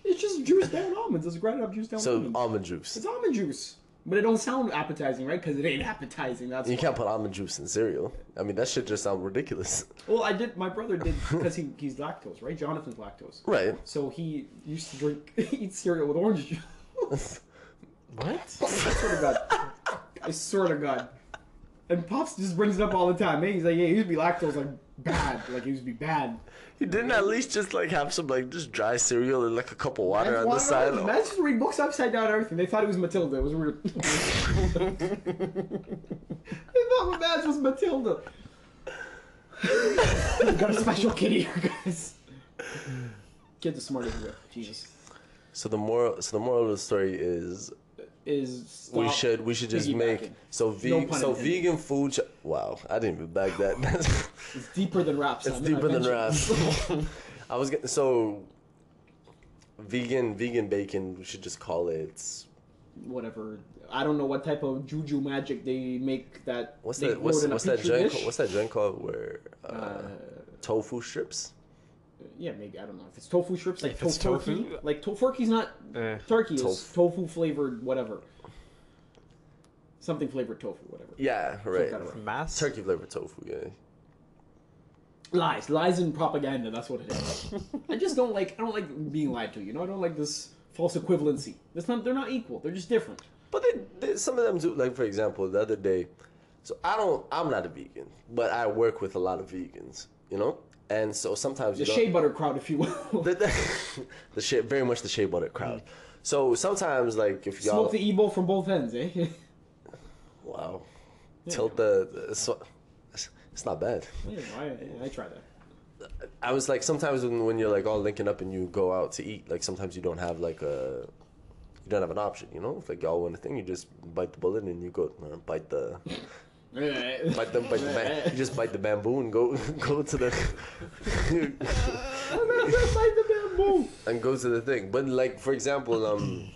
It's just juice down almonds. It's grinded up juice down So almonds. almond juice. it's almond juice. But it don't sound appetizing, right? Because it ain't appetizing. That's You why. can't put almond juice in cereal. I mean, that shit just sounds ridiculous. Well, I did. My brother did because he, he's lactose, right? Jonathan's lactose. Right. So he used to drink, eat cereal with orange juice. What? I swear to God. I swear to God. And Pops just brings it up all the time. Man, he's like, yeah, he used to be lactose like bad. Like he used to be bad. You didn't at least just like have some like just dry cereal and like a cup of water on the side. not? Man just read books upside down and everything. They thought it was Matilda. It was weird. they thought my man's was Matilda. Got a special kitty here, guys. Kid's the smartest of Jesus. So the moral, so the moral of the story is Is we should we should just make so No vegan pun so intended. vegan food. Ch- wow, I didn't even back that. It's deeper than rap. it's deeper than rap. I was getting so vegan vegan bacon. We should just call it. Whatever. I don't know what type of juju magic they make that. What's that? What's, what's that petri joint? dish. Called, what's that called? Where uh, Uh, tofu strips? Yeah, maybe I don't know if it's tofu strips like tofu, it's tofurkey. tofu? Like tofurkey's not Eh. turkey. It's Tofu. tofu flavored whatever. Something flavored tofu, whatever. Yeah, right. kind of- Mass. Turkey flavored tofu. Yeah. Lies, lies and propaganda. That's what it is. I just don't like. I don't like being lied to. You know, I don't like this false equivalency. It's not. They're not equal. They're just different. But they, they, some of them do. Like for example, the other day, so I don't. I'm not a vegan, but I work with a lot of vegans. You know, and so sometimes The you shea butter crowd, if you will. the, the, the shea, very much the shea butter crowd. So sometimes, like if y'all, Smoke the Ebo from both ends, eh? wow, tilt the, the so, it's not bad. Yeah, I, I try that. I was like, sometimes when, when you're like all linking up and you go out to eat, like sometimes you don't have like a, you don't have an option, you know. If like y'all want a thing, you just bite the bullet and you go uh, bite the, bite the, bite the, ba- you just bite the bamboo and go go to the, Bite the bamboo. and go to the thing. But like for example, um,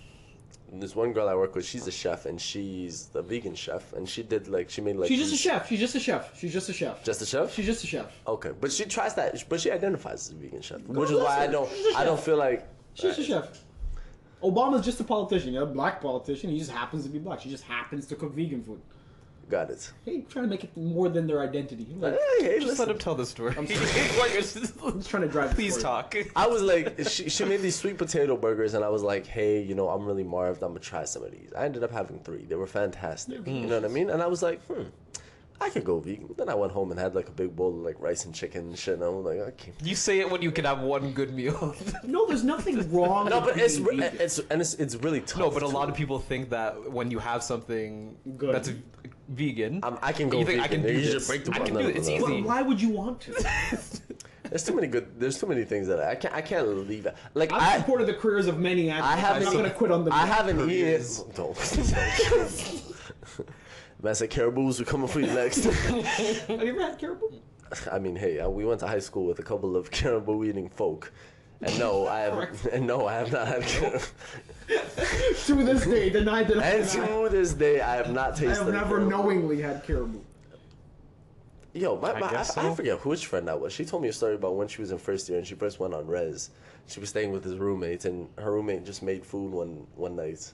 this one girl I work with, she's a chef and she's the vegan chef, and she did like she made like She's just a chef. She's just a chef. She's just a chef. Just a chef. She's just a chef. Okay, but she tries that, but she identifies as a vegan chef, which is bless why I don't, She's a I don't feel like. She's a chef. Obama's just a politician, a black politician. He just happens to be black. She just happens to cook vegan food. Got it. Hey, trying to make it more than their identity. Like, Hey, hey, Just listen. let him tell the story. I'm Like, just trying to drive. Please story. talk. I was like, she, she made these sweet potato burgers, and I was like, hey, you know, I'm really marved. I'm gonna try some of these. I ended up having three. They were fantastic. You know what I mean? And I was like, hmm, I could go vegan. Then I went home and had like a big bowl of like rice and chicken and shit. And I was like, okay. You say it when you can have one good meal. No, there's nothing wrong. No, but it's re- it's and it's it's really tough. no, but a lot of people think that when you have something Good. that's vegan, I'm, I can go you think I vegan. can do You this. just break the I can bun. do No, it. It's no, no. Easy. why would you want to? There's too many good. There's too many things that I can't. I can't leave it. Like I've I, supported the careers of many actors. I I'm haven't. gonna quit on them. I haven't eaten. Careers. Don't. Man said caribous are coming for you next. Have you ever had caribou? I mean, hey, uh, we went to high school with a couple of caribou eating folk, and no, I have. And no, I have not had. Caribou. to this day, denied that I, and have. to this day, I have not tasted. I have never caribou. knowingly had caribou. Yo, my, I my, I, I so. forget which friend that was. She told me a story about when she was in first year and she first went on res. She was staying with his roommates and her roommate just made food one one night,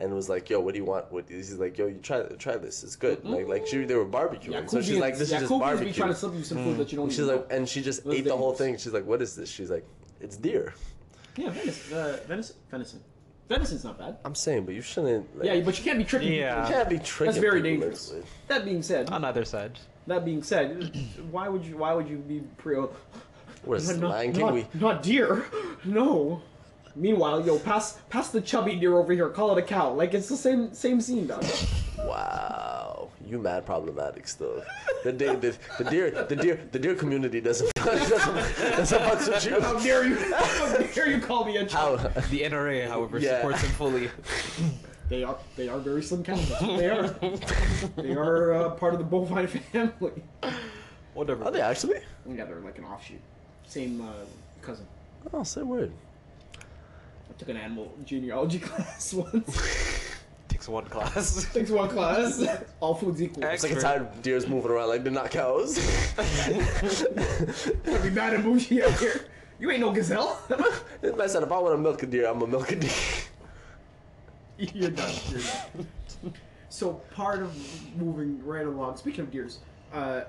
and was like, "Yo, what do you want?" What he's like, "Yo, you try try this. It's good." Mm-hmm. Like like she they were barbecuing, so she's like, "This is just Yakubians be barbecue." trying to slip you some food that you don't. She's even like, and she just Those ate the whole thing. She's like, "What is this?" She's like, "It's deer." yeah, venison, uh, venison, venison. Venison's not bad. I'm saying, but you shouldn't. Like, Yeah, but you can't be tricking Yeah. you can't be tricking. That's very dangerous. with- That being said, On either side. that being said, why would you? Why would you be pre? We're Not, Lion King. not, We not deer. No. Meanwhile, yo, pass pass the chubby deer over here. Call it a cow. Like it's the same same scene, dog. wow, you mad problematic stuff. The deer, the, the deer, the deer, the deer community doesn't doesn't, doesn't fuck with you. How dare you? How dare you call me a chubby? How? The NRA, however, Yeah. supports him fully. They are they are very slim cows. That's what they are. they are uh, part of the bovine family. Whatever. Are they actually? Yeah, they're like an offshoot. Same uh, cousin. Oh, say word. I took an animal genealogy class once. Takes one class. Thanks one class. All foods equal. I'm sick and tired of deers moving around like they're not cows. Gonna be mad and bougie out here. You ain't no gazelle. This man said, if I want to milk a deer, I'm gonna milk a deer. You're done. You're done. So part of moving right along. Speaking of deers, uh,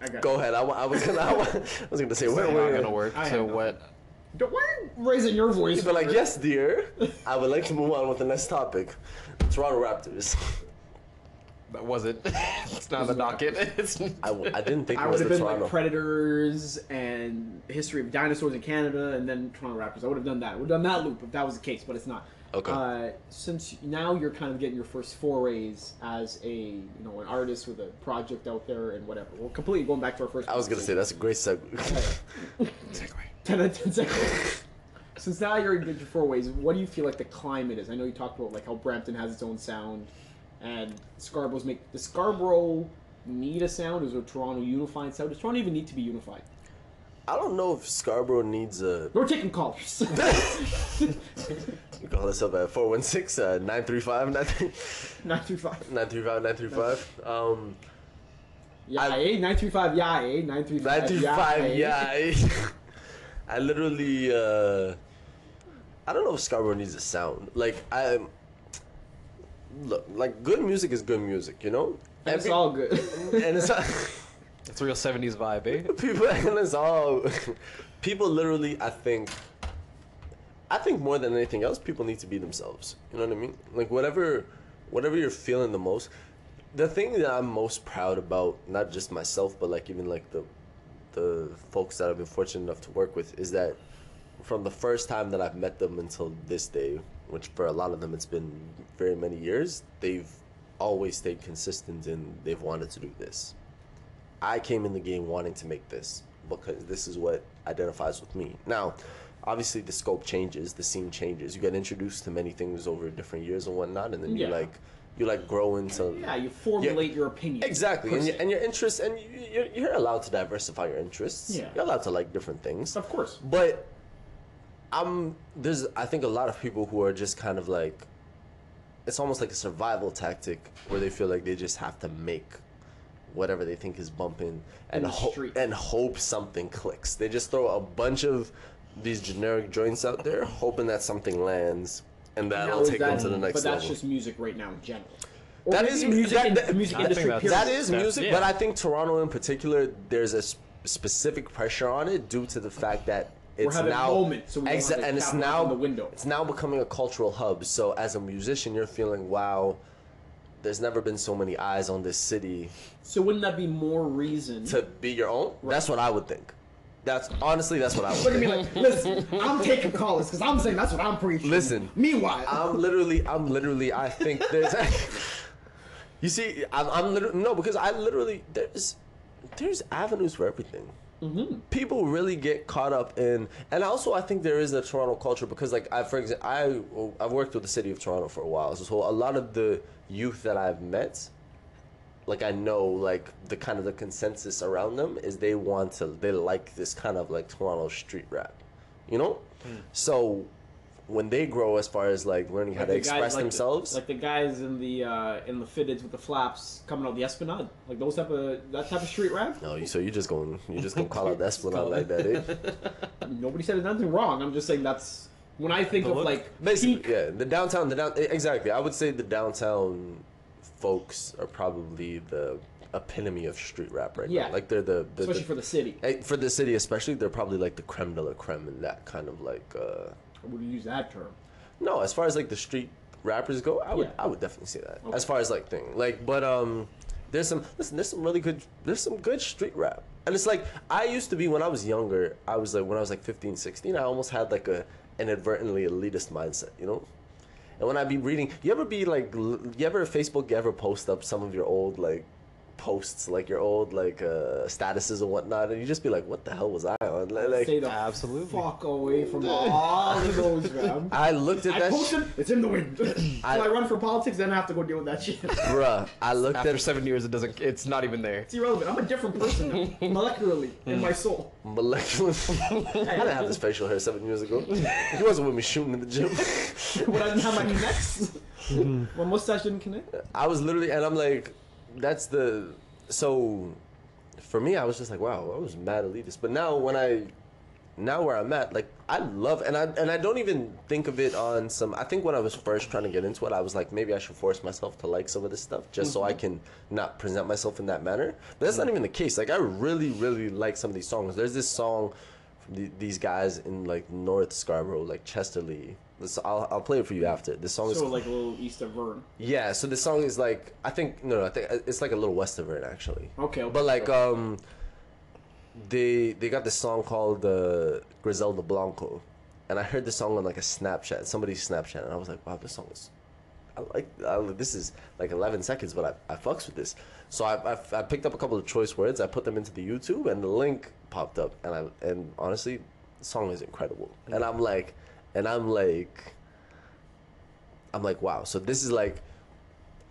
I got. Go ahead. I, I was gonna. I I was gonna say, where, It's where, not gonna work. I So have no- what? Don't, why are you raising your voice? But like, for it? yes, dear. I would like to move on with the next topic. Toronto Raptors. That wasn't. it's not on the docket. It's. I, w- I didn't think I it would was have the been Toronto. like Predators and history of dinosaurs in Canada, and then Toronto Raptors. I would have done that. I would have done that loop if that was the case, but it's not. Okay. Uh, since now you're kind of getting your first forays as a you know an artist with a project out there and whatever. We're completely going back to our first. I was gonna say that's a great segue. Segue. 10 out of 10 seconds. Since now you're in four ways, what do you feel like the climate is? I know you talked about like how Brampton has its own sound, and Scarborough's make. the Scarborough need a sound? Is it Toronto unified sound? Does Toronto even need to be unified? I don't know if Scarborough needs a. We're taking callers. You call us up at 416 uh, 935 Nine three five. 935 935. Um, Yeah, I- eh? Nine three five. Yeah, eh? Nine three five. 935, yeah. I literally, uh, I don't know if Scarborough needs a sound. Like, I. Look, like, good music is good music, you know? And it's all good. And it's not. It's a real '70s vibe, eh? people and it's all people literally i think i think more than anything else people need to be themselves you know what i mean like whatever whatever you're feeling the most the thing that i'm most proud about not just myself but like even like the the folks that i've been fortunate enough to work with is that from the first time that i've met them until this day which for a lot of them it's been very many years they've always stayed consistent and they've wanted to do this I came in the game wanting to make this because this is what identifies with me. Now, obviously, the scope changes, the scene changes. You get introduced to many things over different years and whatnot, and then you like you like grow into yeah, you formulate your opinion. exactly, and, your, and your interests, and you, you're, you're allowed to diversify your interests. Yeah. You're allowed to like different things. Of course. But I'm there's I think a lot of people who are just kind of like it's almost like a survival tactic where they feel like they just have to make whatever they think is bumping and the hope and hope something clicks. They just throw a bunch of these generic joints out there, hoping that something lands, and Now that'll is take that- them to the next level. But that's just music right now in general. Or That music. that- that- the music I think industry. that's- period. That is music, yeah. but I think Toronto in particular, there's a s- specific pressure on it due to the fact that it's now moments, so exa- and it's now the window. it's now becoming a cultural hub. So as a musician, you're feeling wow. There's never been so many eyes on this city So wouldn't that be more reason? to be your own. That's what I would think. That's honestly that's what I would Look at me like, listen, I'm taking callers because I'm saying that's what I'm preaching. Listen. Meanwhile, I'm literally, I'm literally, I think there's. you see, I'm, I'm literally no because I literally there's there's avenues for everything. Mm-hmm. People really get caught up in, and also I think there is a Toronto culture because, like, I for example, I I've worked with the city of Toronto for a while, so a lot of the youth that I've met, like I know, like the kind of the consensus around them is they want to, they like this kind of like Toronto street rap, you know. So when they grow, as far as like learning how to the guys- express like the- themselves, like the guys in the uh, in the fitteds with the flaps coming out the Esplanade, like those type of that type of street rap. no, you so you're just going, you're just gonna call out the Esplanade like that, eh? Nobody said nothing wrong. I'm just saying that's when I think The of look? like Basically, peak- yeah, the downtown, the down, exactly. I would say the downtown folks are probably the epitome of street rap right Yeah. now. Like they're the, the, especially the for the city. for the city, especially they're probably like the creme de la creme in that kind of like. uh I wouldn't use that term. No, as far as like the street rappers go, I would Yeah. I would definitely say that. Okay. As far as like thing, like, but um, there's some listen, there's some really good, there's some good street rap, and it's like I used to be when I was younger. I was like when I was like 15, 16, I almost had like a inadvertently elitist mindset, you know. And when I'd be reading, you ever be like, you ever Facebook, you ever post up some of your old like posts, like your old like uh, statuses and whatnot, and you just be like, what the hell was I on? Like, like, Stay the Absolutely. fuck away from all of those, man. I looked at I that, sh- posted, it's in the wind. so I- I, run for politics, then I have to go deal with that shit. bruh. I looked After at seven years, it doesn't. It's not even there. It's irrelevant. I'm a different person now, molecularly, in my soul. molecular. I didn't have this facial hair seven years ago. He wasn't with me shooting in the gym. when I didn't have my necks, my mustache didn't connect. I was literally, and I'm like, that's the. So, for me, I was just like, wow, I was mad elitist. But now, when I, now where I'm at, like, I love, and I and I don't even think of it on some. I think when I was first trying to get into it, I was like, maybe I should force myself to like some of this stuff just so I mm-hmm. can not present myself in that manner. But that's not mm-hmm. even the case. Like, I really, really like some of these songs. There's this song from the, these guys in like North Scarborough, like Chester Le. This, I'll, I'll play it for you after. This song is So like a little east of Vern. yeah, so the song is like I think no, no I think it's like a little west of it actually. Okay, okay, But like sure. um, they they got this song called uh, Griselda Blanco, and I heard the song on like a Snapchat, somebody's Snapchat, and I was like, wow, this song is, I like I, this is like 11 seconds, but I, I fucks with this. So I, I I picked up a couple of choice words, I put them into the YouTube, and the link popped up, and I and honestly, the song is incredible, and I'm like, and I'm like. I'm like, wow. So this is like,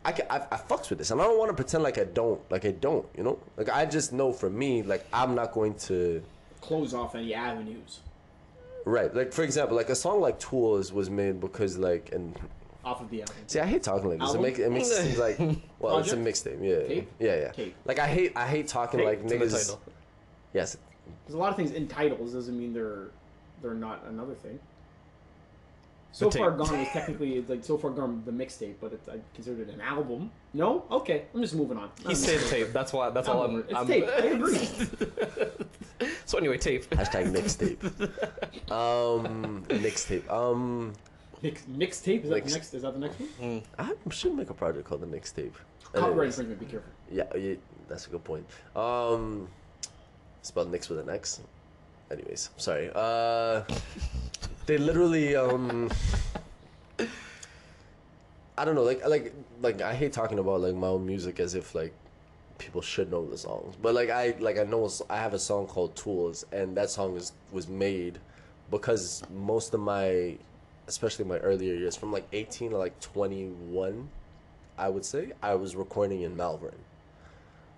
I, can, I, I fucks with this, and I don't want to pretend like I don't, like I don't, you know. Like I just know for me, like I'm not going to, Close off any avenues right? Like for example, like a song like Tools was made because like, and off of the album. see, I hate talking like this. It makes it makes it seem like, well, it's a mixtape, yeah, Tape? yeah, yeah. Tape. Like I hate, I hate talking Tape. like It's in the niggas. title. Yes, There's a lot of things in titles doesn't mean they're they're not another thing. So far gone was technically it's like so far gone the mixtape, but it's I considered it an album. No, okay, I'm just moving on. He I'm said tape. That's why. That's I'm all I'm. it. It's I'm tape. I agree. so anyway, tape. hashtag mixtape. um, mixtape. Um, Mix, mixtape is that Mix- the next? Is that the next one? I should make a project called the mixtape. Copyright infringement. Be careful. Yeah, yeah, that's a good point. Um, spelled Nix with an X. Anyways, sorry. Uh, they literally um, I don't know, like like like I hate talking about like my own music as if like people should know the songs, but like I like I know I have a song called Tools, and that song is was made because most of my, especially my earlier years, from like eighteen to like twenty one, I would say I was recording in Malvern.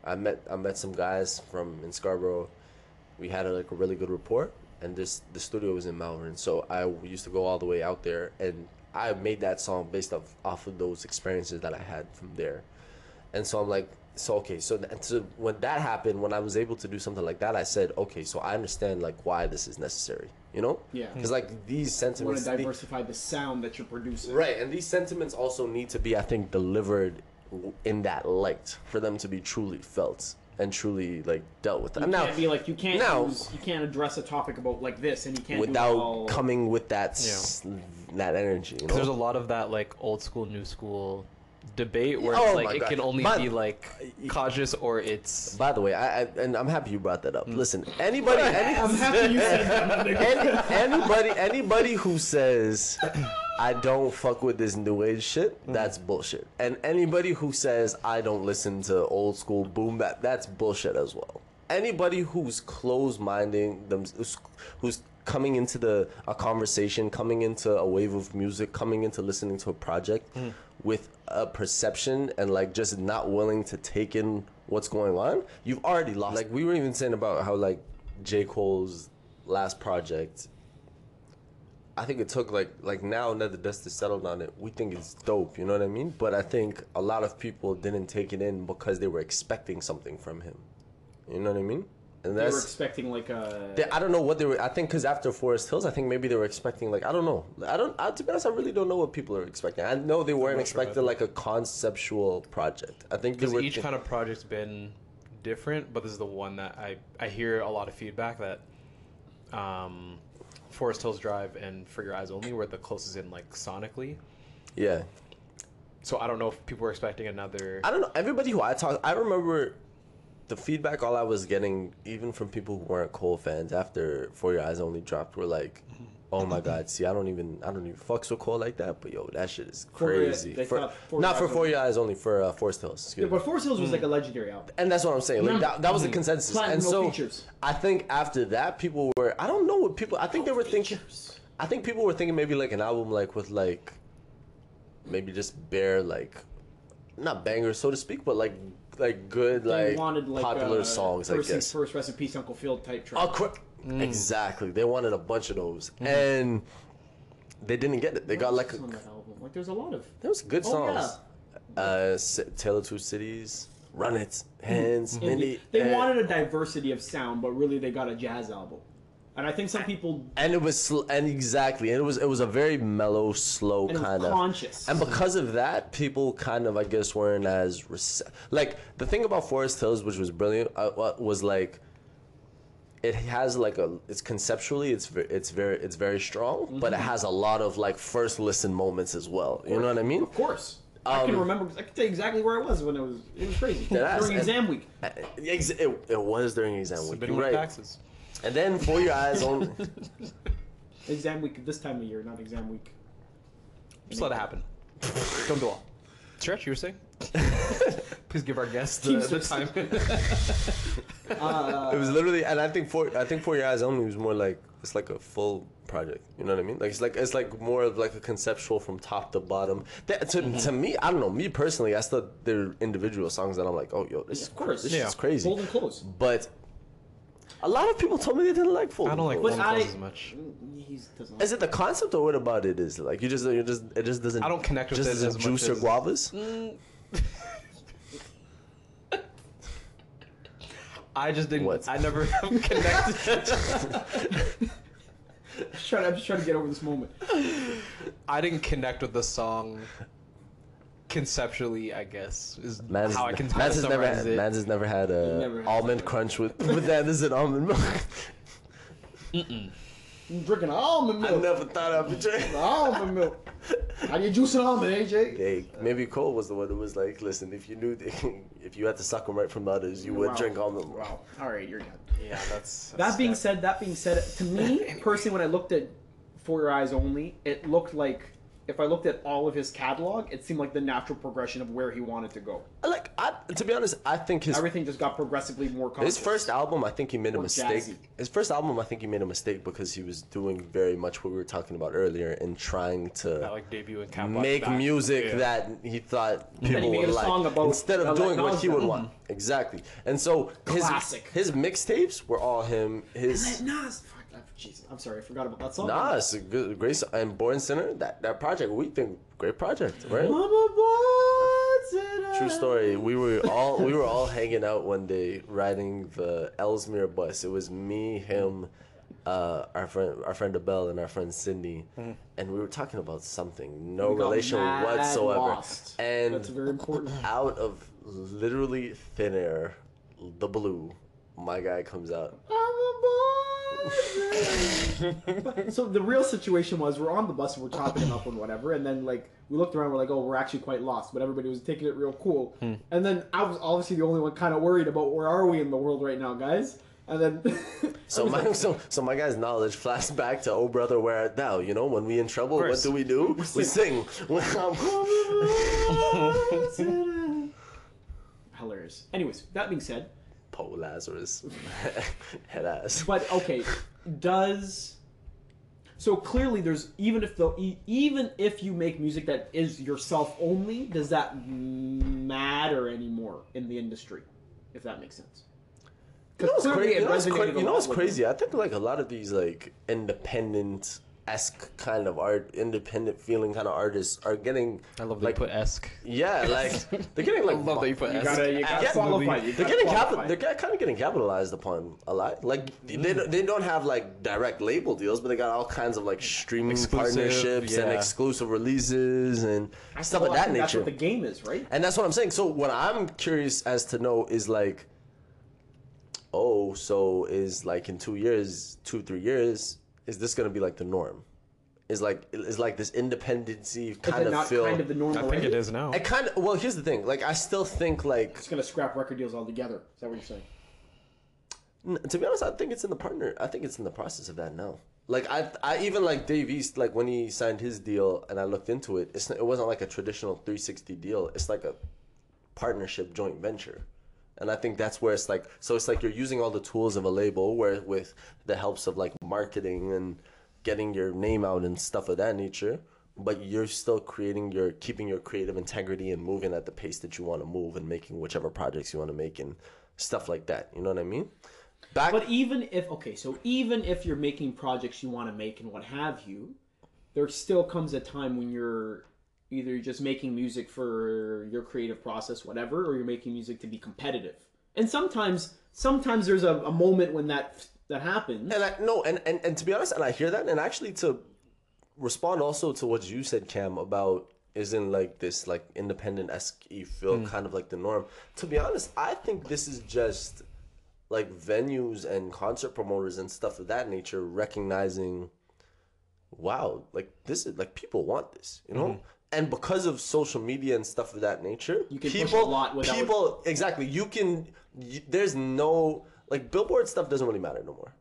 I met I met some guys from in Scarborough. We had a, like a really good report and this the studio was in Malvern, so I used to go all the way out there, and I made that song based off off of those experiences that I had from there, and so I'm like, so okay, so, th- so when that happened, when I was able to do something like that, I said, okay, so I understand like why this is necessary, you know? Yeah. Because like these sentiments You want to diversify the sound that you're producing. Right, and these sentiments also need to be, I think, delivered in that light for them to be truly felt and truly like dealt with. You now, can't be like you can't now- use, you can't address a topic about like this, and you can't do it without all- coming with that s- that energy, you know. There's a lot of that like old school, new school debate where Oh it's my like it God. can only But- be like conscious or it's. By the way, I, I and I'm happy you brought that up. Mm. Listen, anybody, any, I'm happy you said that. any, anybody, anybody who says I don't fuck with this new age shit, that's mm-hmm. bullshit. And anybody who says I don't listen to old school boom bap, that's bullshit as well. Anybody who's closed minding them, who's, who's coming into the a conversation, coming into a wave of music, coming into listening to a project mm. with a perception and like just not willing to take in what's going on, you've already lost. Like we were even saying about how like J Cole's last project I think it took like like now that the dust is settled on it, we think it's dope. You know what I mean? But I think a lot of people didn't take it in because they were expecting something from him. You know what I mean? And They were that's expecting like a. they, I don't know what they were. I think because after Forest Hills, I think maybe they were expecting like I don't know. I don't. I, to be honest, I really don't know what people are expecting. I know they weren't not sure expecting like a conceptual project. I think Because were. each kind of project's been different, but this is the one that I I hear a lot of feedback that, um, Forest Hills Drive and For Your Eyes Only were the closest in like sonically. Yeah. So I don't know if people were expecting another. I don't know. Everybody who I talked, I remember the feedback all I was getting, even from people who weren't Cole fans, after For Your Eyes Only dropped, were like, "Oh my God, see, I don't even, I don't even fucks with Cole like that." But yo, that shit is crazy. they For- For not for Four Your Eyes Only, for uh, Forest Hills. Excuse Yeah, me. but Forest Hills was like a legendary album. And that's what I'm saying. Like Remember- that, that was the consensus. Platinum, and so features. I think after that, people were. I don't know what people. I think they were thinking. I think people were thinking maybe like an album like with like, maybe just bare like, not bangers so to speak, but like like good They like, wanted like popular uh, songs. I First Things guess. First, Rest in Peace, Uncle Phil type track. Quick. Exactly. They wanted a bunch of those, and they didn't get it. They got like a, on that album. Like there's a lot of. there was good songs. Oh, songs. Uh, S- Tale of Two Cities, Run It, Hands, Mindy. They and- wanted a diversity of sound, but really they got a jazz album. And I think some people and it was sl- and exactly and it was it was a very mellow slow and it was kind of conscious. and because of that people kind of i guess weren't as rece- like the thing about forest hills which was brilliant uh, was like it has like a it's conceptually it's very it's very it's very strong but it has a lot of like first listen moments as well you know what i mean of course. I can Um, remember. I can tell you exactly where I was when it was. It was crazy during And- exam week. Ex- it, it was during exam week Submitting you're right taxes. and then for your eyes on Exam week this time of year, not exam week. Just let it happen. Don't dwell. Stretch, you were saying? Please give our guests the, the time. Uh, It was literally, and I think for I think for your eyes only was more like it's like a full project. You know what I mean? Like it's like it's like more of like a conceptual from top to bottom. That, to, Mm-hmm. to me, I don't know. Me personally, I still they're individual songs that I'm like, oh yo, this is of course. this Yeah. is crazy. Foldin Clothes. But a lot of people told me they didn't like Fold. I don't like But Golden I- Clothes as much. He doesn't. Is it the concept or what about it is like you just you just it just doesn't I don't connect with just it doesn't as much juice or as- guavas. I just didn't. What? I never connected. just trying, I'm just trying to get over this moment. I didn't connect with the song conceptually. I guess is Man's, how I can Man's has never summarize had, it. Man's has never had a never had almond crunch with with that is an almond milk. I'm drinking almond milk. I never thought I'd be drinking. almond milk. How do you juice an almond, AJ? Hey, maybe Cole was the one who was like, "Listen, if you knew, if you had to suck them right from the others, you would Wow. drink almond." Wow. All right, you're done. yeah, that's, That being said, that being said, to me personally, when I looked at For Your Eyes Only, it looked like if I looked at all of his catalog, it seemed like the natural progression of where he wanted to go. Like, I, to be honest, I think his Everything just got progressively more conscious. his first album, I think he made a Or mistake. jazzy. His first album, I think he made a mistake because he was doing very much what we were talking about earlier in trying to that like debut and make back. music Yeah. that he thought people made would like about instead of doing what he would nostalgia. want. Exactly. And so his Classic. his mixtapes were all him. His Nas. Fuck, I- Jeez, I'm sorry, I forgot about that song. Nah, it's a good, great song. And Born Sinner, that, that project, we think great project, right? Mama wants it True story. We were all we were all hanging out one day riding the Ellesmere bus. It was me, him, uh, our friend our friend Abel and our friend Sydney, and we were talking about something, no relation whatsoever. lost. And That's very important. out of literally thin air, the blue, my guy comes out. so the real situation was we're on the bus and we're chopping it up and whatever, and then like we looked around, we're like, oh, we're actually quite lost, but everybody was taking it real cool. Hmm. And then I was obviously the only one kind of worried about where are we in the world right now, guys. And then So my like, so so my guy's knowledge flashed back to oh brother where art thou? You know when we in trouble, what course. do we do? We um, sing. hilarious. Anyways, that being said, Po Lazarus, head ass. but okay, does so clearly there's even if the even if you make music that is yourself only, does that matter anymore in the industry? If that makes sense. You know what's crazy? You know what's, cra- you know what's crazy? I think like a lot of these like independent esque kind of art, independent feeling kind of artists are getting. I love that like you put esque. yeah, like they're getting like I love that you put You esque. gotta, you gotta Esque qualify. You They're getting capital. They're kind of getting capitalized upon a lot. Like they mm. don't, they don't have like direct label deals, but they got all kinds of like streaming Exclusive, partnerships and exclusive releases and stuff of that think That's nature. what the game is, right? And that's what I'm saying. So what I'm curious as to know is like, oh, so is like in two years, two three years, is this gonna be like the norm? Is like is like this independency Is kind it of not feel? kind of the norm I think already? it is now. I kind of well. Here's the thing. Like I still think like It's gonna scrap record deals altogether. Is that what you're saying? N- to be honest, I think it's in the partner. I think it's in the process of that now. Like I, I even like Dave East. Like when he signed his deal, and I looked into it, it's it wasn't like a traditional 360 deal. It's like a partnership joint venture, and I think that's where it's like. So it's like you're using all the tools of a label, where with the helps of like marketing and getting your name out and stuff of that nature. But you're still creating your keeping your creative integrity and moving at the pace that you want to move and making whichever projects you want to make and stuff like that. You know what I mean? Back But even if okay, so even if you're making projects you want to make and what have you, there still comes a time when you're either you're just making music for your creative process, whatever, or you're making music to be competitive. And sometimes, sometimes there's a, a moment when that that happens. And I no, and, and and to be honest, and I hear that, and actually to respond also to what you said, Cam, about isn't like this like independent esque feel mm. kind of like the norm. To be honest, I think this is just like venues and concert promoters and stuff of that nature recognizing, wow, like this is like people want this, you know. Mm-hmm. And because of social media and stuff of that nature, You can push people, a lot without- people, exactly. You can. You, there's no like billboard stuff doesn't really matter no more.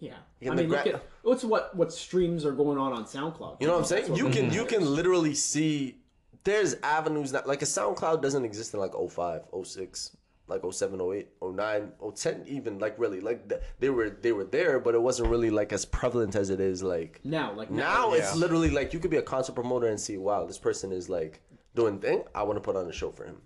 yeah, I mean, look at what's what what streams are going on on SoundCloud. You know what I'm saying? You can you can literally see there's avenues that like a SoundCloud doesn't exist in like 05, 06, like 07, 08, 09, 010 even like really like th- they were they were there but it wasn't really like as prevalent as it is like now, like now it's yeah. literally like you could be a concert promoter and see wow this person is like doing thing I want to put on a show for him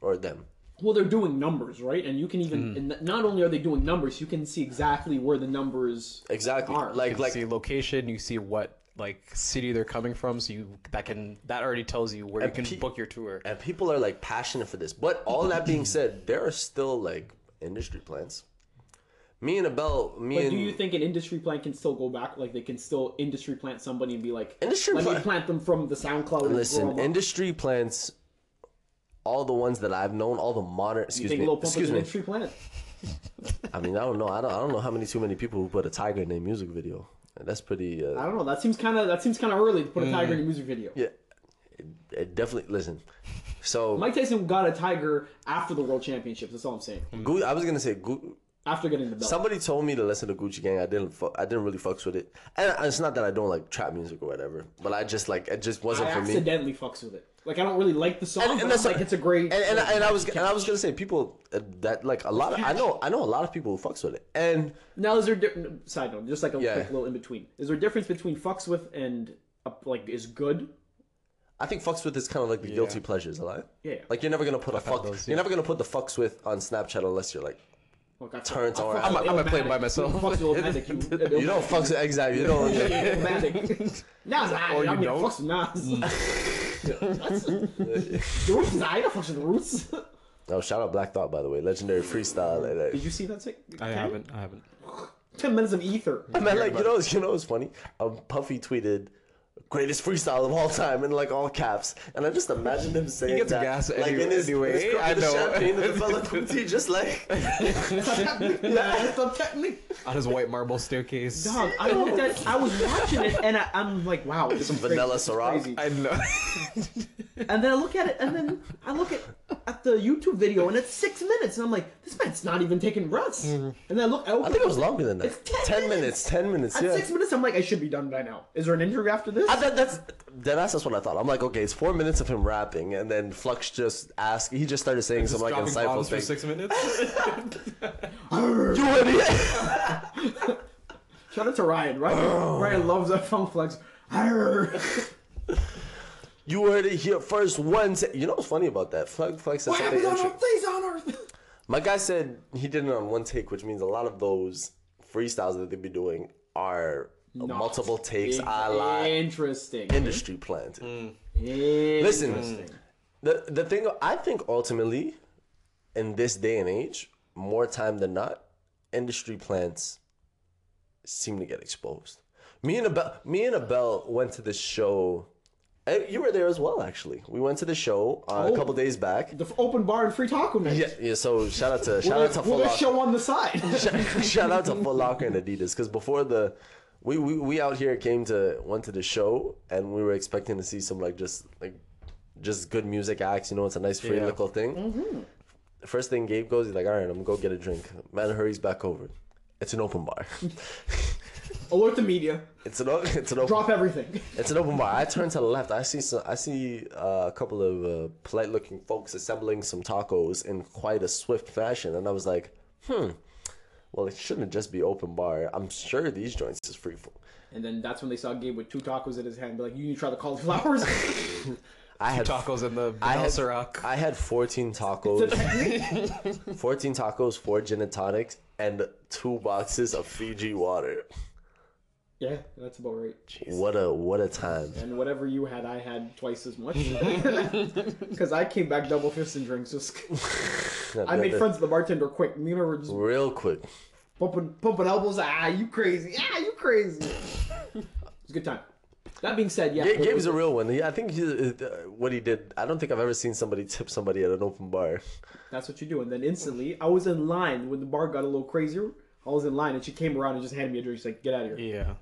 or them. well they're doing numbers right and you can even mm. and not only are they doing numbers you can see exactly where the numbers Exactly. Are. Like you like see location, you see what like city they're coming from, so you that can that already tells you where you can pe- book your tour. and people are like passionate for this. But all that being said, there are still like industry plans. Me and Abel, me but and do you think an industry plant can still go back like they can still industry plant somebody and be like Industry let me plant- plant them from the soundcloud and grow Listen, 'em up. industry plants, all the ones that I've known, all the modern. you Excuse think me. Lil Pump is Excuse an me. industry plant I mean, I don't know. I don't. I don't know how many too many people who put a tiger in their music video. That's pretty. I Uh, don't know that seems kind of that seems kind of early to put a tiger in a music video yeah, it, it definitely. Listen. So Mike Tyson got a tiger after the world championships that's all I'm saying Gu- I was gonna say Gu- after getting the belt somebody told me to listen to Gucci Gang. I didn't. Fu- I didn't really fucks with it. And it's not that I don't like trap music or whatever, but I just like it just wasn't I for me. accidentally fucks with it like I don't really like the song and, and that's like it's a great and, and, like, and I was catch. and I was gonna say people uh, that like a lot of I know I know a lot of people who fucks with it and Now, is there di- side note, just like a Yeah. quick little in between? Is there a difference between fucks with and uh, like is good? I think fucks with is kind of like the guilty pleasures a lot. Yeah. Like you're never gonna put a fuck. those, You're never gonna put the fucks with on Snapchat unless you're like Like, I Turns on- I'm- with I'm gonna play it by Illmatic. myself. You fucks with Illmatic, you, you don't fucks with exactly. You don't. Illmatic. Nas, I, Or you I mean, don't? fucks with Nas. That's, the Roots is I don't the Roots. oh, shout out Black Thought by the way, legendary freestyle. Like that. Did you see that? Sick? I haven't. I haven't. Ten minutes of ether. Man, like you know, you know, what's funny. Um, Puffy tweeted. Greatest freestyle of all time in like all caps, and I just imagine him saying gets that, gas like any- in his, anyway, in his I of know. champagne and the fella Kuti, just like yeah. On his white marble staircase. Dog, I looked at, I was watching it, and I, I'm like, wow, this is vanilla this is Ciroc. crazy. I know. And then I look at it, and then I look at at the YouTube video, and it's six minutes, and I'm like, this man's not even taking breaths. Mm-hmm. And then I look, I, I think it was longer than that. It's 10 ten minutes. minutes. Ten minutes. At yeah. six minutes, I'm like, I should be done by now. Is there an interview after this? I, that, that's that, that's just what I thought. I'm like, okay, it's four minutes of him rapping, and then Flex just asked. He just started saying some like insightful things. for six minutes. You idiot! Shout out to Ryan. Ryan, Ryan loves that funk flex. Arr. You heard it here first. One. Se- you know what's funny about that? Flex, Flex said What something happens on interesting. Earth stays on Earth. My guy said he did it on one take, which means a lot of those freestyles that they be doing are multiple takes, a la Interesting. industry planned. Mm. Mm. Interesting. Listen, the the thing I think ultimately, in this day and age, more time than not, industry plants seem to get exposed. Me and Abel, me and Abel went to this show. Eh, you were there as well, actually. We went to the show uh, a Oh. couple days back. The open bar and free taco night. Yeah, yeah. So shout out to shout We'll, out to we'll Foot Locker. show on the side. shout out to Foot Locker and Adidas because before the we, we we out here came to went to the show and we were expecting to see some like just like just good music acts. You know, it's a nice free Yeah. little thing. Mm-hmm. First thing Gabe goes, he's like, "All right, I'm gonna go get a drink." Man hurries back over. It's an open bar. Alert the media. it's an o- it's an open Drop everything. It's an open bar. I turn to the left. I see some. I see uh, a couple of uh, polite-looking folks assembling some tacos in quite a swift fashion, and I was like, "Hmm. Well, it shouldn't just be open bar. I'm sure these joints is free for." And then that's when they saw Gabe with two tacos in his hand. Be like, you need to try the cauliflowers. I had Tacos in the I had, Ciroc. I had 14 tacos, 14 tacos, four gin and tonics, and two boxes of Fiji water. Yeah, that's about right. What a what a time! And whatever you had, I had twice as much. Because I came back double fisting drinks. Just I made friends with the bartender quick. Me and her were just real quick. pumping, pumping elbows. Ah, you crazy. Ah, you crazy. it was a good time. That being said, yeah. Gabe, Gabe's a real one. He, I think he, uh, what he did. I don't think I've ever seen somebody tip somebody at an open bar. That's what you do. And then instantly, I was in line when the bar got a little crazier. I was in line, and she came around and just handed me a drink. She's like, "Get out of here." Yeah.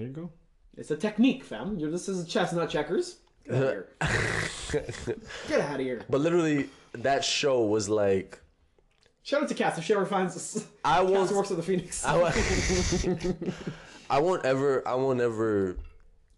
There you go. It's a technique, fam. You're, this is chess, not checkers. Get out of here. Get out of here. But literally, that show was like Shout out to Cass if she ever finds us. I won't. works at the Phoenix. I, wa- I won't ever. I won't ever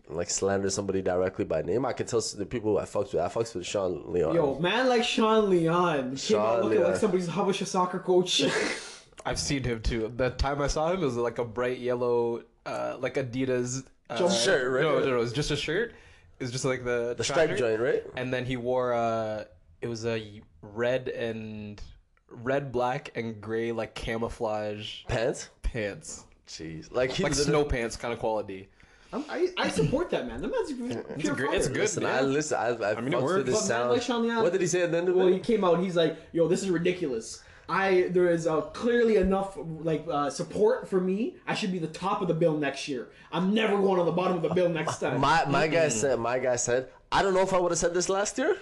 like slander somebody directly by name. I can tell the people I fucks with. I fucks with Sean Leon. Yo, man like Sean Leon came out Sean looking Leon. like somebody's Habesha soccer coach. I've seen him too. The time I saw him it was like a bright yellow, uh, like Adidas uh, Jump shirt, right? No, no, no, it was just a shirt. It was just like the the stripe joint, right? And then he wore uh it was a red and red, black, and gray like camouflage Pants. pants, Jeez, like he like literally- snow pants kind of quality. I'm, I, I support that man. The man's pure It's a great, it's fire. good. Listen, man. I listen. I, I, mean, it fucks works. with his But man sound. like Sean Leon- what did he say at the end of Well, he it? came out. He's like, "Yo, this is ridiculous. I there is uh, clearly enough like uh, support for me. I should be the top of the bill next year. I'm never going on the bottom of the bill next time." My my guy said. My guy said. I don't know if I would have said this last year,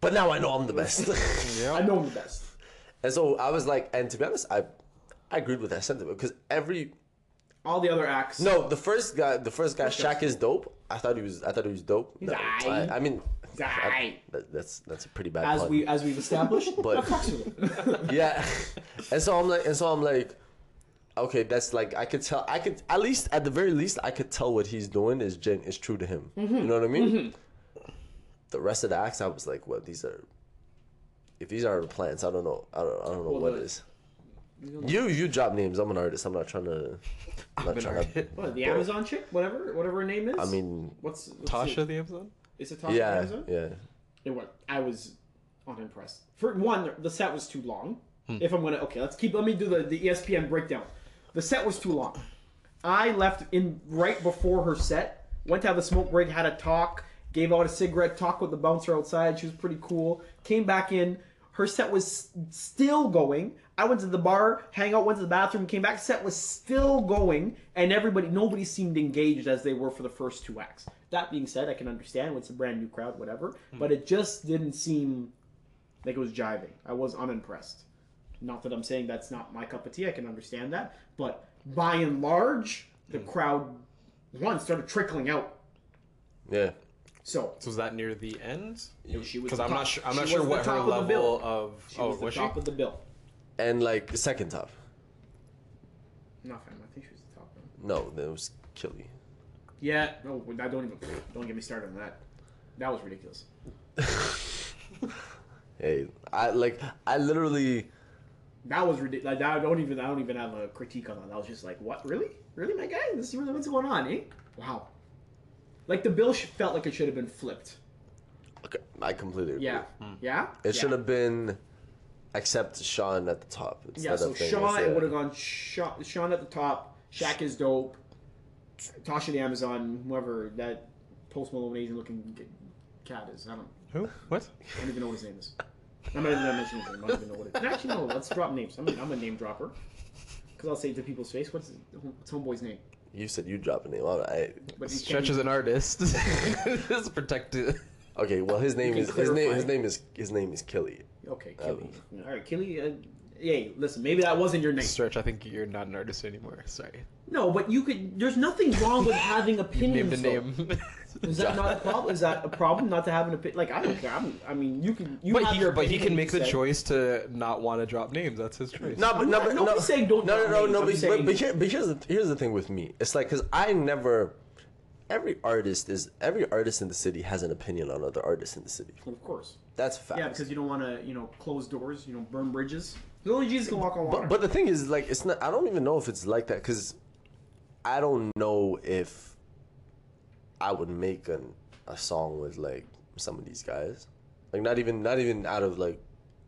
but now I know I'm the best. yeah. I know I'm the best. and so I was like, and to be honest, I I agreed with that sentiment because every All the other acts. no, the first guy, the first guy, Shaq is dope. I thought he was. I thought he was dope. He's No. I, I mean, He's aight. that, that's that's a pretty bad. as pun. we as we've established, But- I fucks with it. yeah and so i'm like and so i'm like okay that's like i could tell i could at least at the very least i could tell what he's doing is gen is true to him Mm-hmm. you know what i mean the rest of the acts i was like well these are if these are plants i don't know i don't, I don't know Well, what the- is you you drop names i'm an artist i'm not trying to I'm not trying to alright. What the Amazon chick, whatever whatever her name is. i mean what's, what's Tasha It? the Amazon. Is it Tasha yeah Amazon? yeah It was. I was unimpressed. For one, the set was too long. Hmm. If I'm gonna okay, let's keep. Let me do the the ESPN breakdown. The set was too long. I left in right before her set. Went to have a smoke break, had a talk, gave out a cigarette, talked with the bouncer outside. She was pretty cool. Came back in. Her set was still going. I went to the bar, hang out, went to the bathroom, came back. Set was still going, and everybody, nobody seemed engaged as they were for the first two acts. That being said, I can understand it's a brand new crowd, whatever, hmm. but it just didn't seem like it was jiving. I was unimpressed. Not that I'm saying that's not my cup of tea. I can understand that, but by and large, the hmm. crowd one started trickling out. yeah So So was that near the end? she was Because I'm not sure. I'm not sure what her top of the bill. level of. she oh, was the was she? top of the bill. and like the second top No, fam, I think she was the top. One. no that was killy Yeah, no, I don't even don't get me started on that. That was ridiculous. hey i like i literally That was ridiculous. Like, I don't even I don't even have a critique on that. I was just like, what? Really? Really, my guy? This is really what's going on, eh? Wow. Like the bill felt like it should have been flipped. okay, i completely agree. Yeah. Yeah. It yeah. should have been except Sean at the top. Instead Yeah. So of Sean, it would have gone Sean, Sean at the top. Shaq is dope. Tasha the Amazon, whoever that Post Malone Asian looking cat is. I don't. Who? What? I don't even know what his name is. I'm not even gonna mention his name. I don't even know what it is. Actually, no. Let's drop names. I'm a, I'm a name dropper. Because I'll say it to people's face. What's, what's homeboy's name? You said you'd drop a name. All right. But Stretch can't is an artist. It's protected. Okay. Well, his name is his name. His name is his name is Killy. Okay, Killy. Um, All right, Killy. Uh, Hey, listen, maybe that wasn't your name. Stretch, I think you're not an artist anymore. Sorry. No, but you could. There's nothing wrong with having opinions. Named a name. Is that not a problem? Is that a problem not to have an opinion? Like I don't care. I'm, I mean, you can. You but have he, your but he can make the say- choice to not want to drop names. That's his choice. No, but I'm no, not- but no. nobody's saying don't No, no, drop no, names. no. I'm But, saying- but, here, but here's the here's the thing with me. It's like because I never. Every artist is every artist in the city has an opinion on other artists in the city. Of course. That's a fact. Yeah, because you don't want to, you know, close doors. You know, burn bridges. 'Cause Only Jesus can walk on water. But but the thing is, like, it's not. I don't even know if it's like that because I don't know if I would make an, a song with like some of these guys. Like, not even not even out of like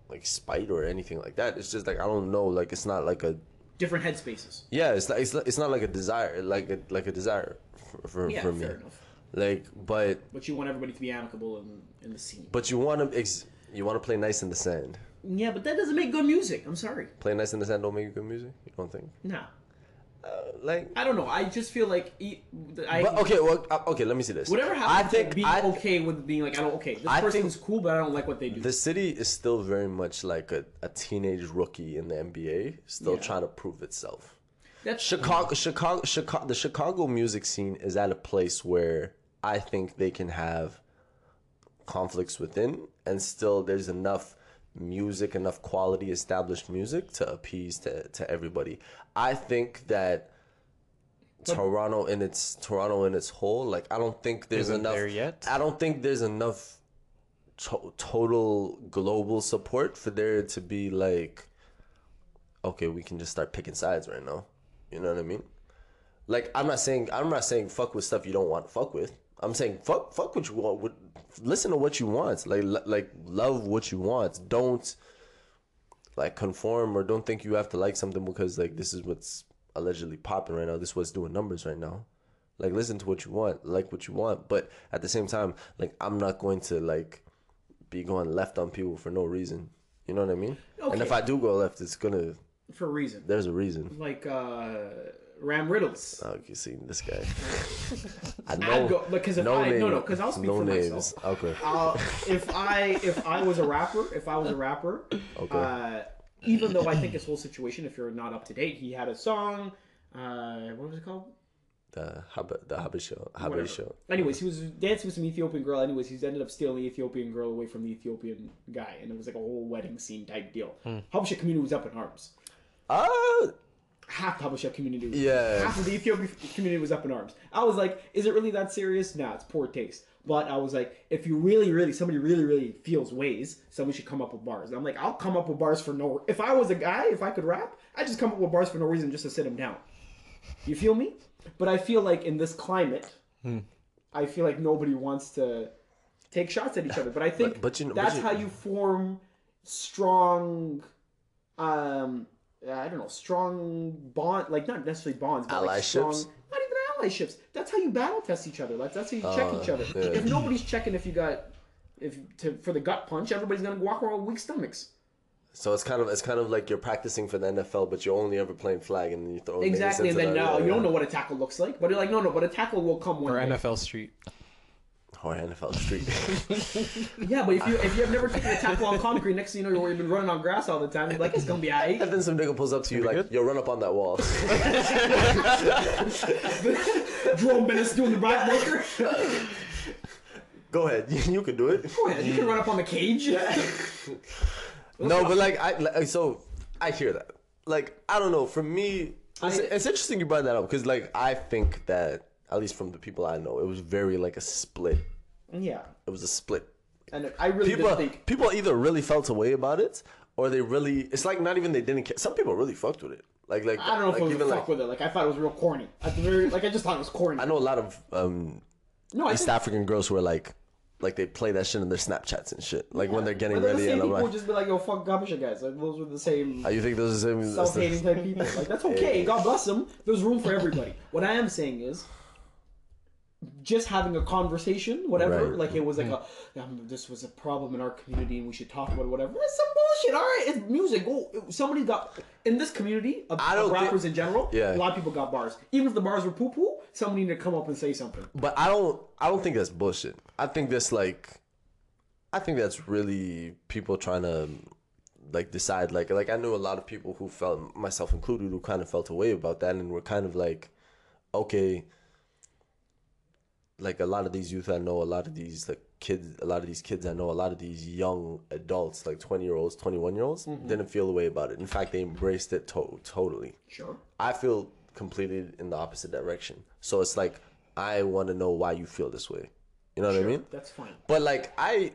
like spite or anything like that. It's just like I don't know. Like, it's not like a different headspaces. yeah. It's like it's, not- it's not like a desire. Like a like a desire for for, Yeah, for me. enough. Like, but But you want everybody to be amicable in in the scene. but you want to ex- you want to play nice in the sand. Yeah, but that doesn't make good music. I'm sorry. Play nice in the sand don't make good music. You don't think? Nah. Uh, like. I don't know. I just feel like e- I. But okay, well, uh, okay. Let me see this. Whatever happens, I think like, be I, okay with being like, I don't. Okay, this I person's cool, but I don't like what they do. The city is still very much like a, a teenage rookie in the NBA, still Yeah. trying to prove itself. That's Chicago, Chicago, Chicago, the Chicago music scene is at a place where I think they can have conflicts within, and still there's enough music, enough quality established music to appease to, to everybody. I think that Toronto in its Toronto in its whole, like I don't think there's enough there yet? I don't think there's enough to- total global support for there to be like okay, we can just start picking sides right now. You know what I mean? Like I'm not saying I'm not saying fuck with stuff you don't want to fuck with. I'm saying fuck fuck what you want. With, listen to what you want. Like like love what you want. Don't like conform or don't think you have to like something because like this is what's allegedly popping right now. This is what's doing numbers right now. Like listen to what you want, like what you want, but at the same time, like I'm not going to like be going left on people for no reason. You know what I mean? Okay. And if I do go left, it's gonna for a reason. there's a reason. Like uh, Ram Riddlz. Oh, you see this guy. I I'd go because if I no no because I'll speak no for names. myself. Okay. Uh, if I if I was a rapper, if I was a rapper, Okay. uh, even though I think his whole situation, if you're not up to date, he had a song. Uh, what was it called? The Hab- the Habesha. Whatever. Show. Anyways, he was dancing with some Ethiopian girl. Anyways, he's ended up stealing the Ethiopian girl away from the Ethiopian guy, and it was like a whole wedding scene type deal. Hmm. Habesha community was up in arms. Ah, Half the Habesha community. Was, Yeah. Half of the Ethiopian community was up in arms. I was like, is it really that serious? Nah, it's poor taste. But I was like, if you really, really, somebody really, really feels ways, somebody should come up with bars. And I'm like, I'll come up with bars for no. Reason. If I was a guy, if I could rap, I just come up with bars for no reason just to sit him down. You feel me? But I feel like in this climate, I feel like nobody wants to take shots at each other. But I think But- but you know- that's you- how you form strong, um, Uh, I don't know, strong bond, like not necessarily bonds, but like strong, Allyships? not even allyships. That's how you battle test each other. Like that's how you check each oh, other. Oh, yeah. If nobody's checking if you got, if to for the gut punch, everybody's gonna walk around with weak stomachs. so it's kind of it's kind of like you're practicing for the NFL, but you're only ever playing flag, and then you throw names Exactly, and then uh, that, now yeah, you don't know what a tackle looks like, but you're like, no, no, but a tackle will come one Or day. NFL Street. Or NFL Street. Yeah, but if you if you have never taken a tackle on concrete, next thing you know, you've been running on grass all the time. You're like, it's gonna be alright. and then some nigga pulls up to you like, good? "Yo, run up on that wall." Jerome Bennett's doing the right backbreaker. Go ahead, you can do it. Go ahead, you can run up on the cage. No, but like I like, so I hear that. Like I don't know. For me, it's, I- it's interesting you brought that up because like I think that at least from the people I know, it was very like a split. Yeah, It was a split. and I really People think. people either really felt a way about it or they really. It's like not even they didn't care. Some people really fucked with it. Like like I don't know if like, it was even fuck like with it. Like I thought it was real corny. At the very, like I just thought it was corny. I know a lot of um no, East African girls who are like like they play that shit in their Snapchats and shit. Like when they're getting but ready the same and I'm people like, would just be like, "Yo, fuck Habesha guys." Like those were the same "Oh, you think those are the same? self-hating type people. Like that's okay. God bless them. There's room for everybody. What I am saying is. Just having a conversation, whatever. Right. Like it was like a, um, this was a problem in our community, and we should talk about it. Whatever. That's some bullshit. All right, it's music. Go. Somebody got in this community of, I don't rappers think- in general. Yeah. A lot of people got bars. Even if the bars were poo poo, somebody needed to come up and say something. But I don't. I don't think that's bullshit. I think that's like. I think that's really people trying to like decide like like I knew a lot of people who felt myself included who kind of felt away about that and were kind of like okay like a lot of these youth I know a lot of these like kids a lot of these kids I know a lot of these young adults like 20 year olds 21 year olds mm-hmm. didn't feel the way about it. In fact they embraced it to- totally. Sure. I feel completely in the opposite direction. So it's like I want to know why you feel this way. You know what I mean? That's fine. but like I,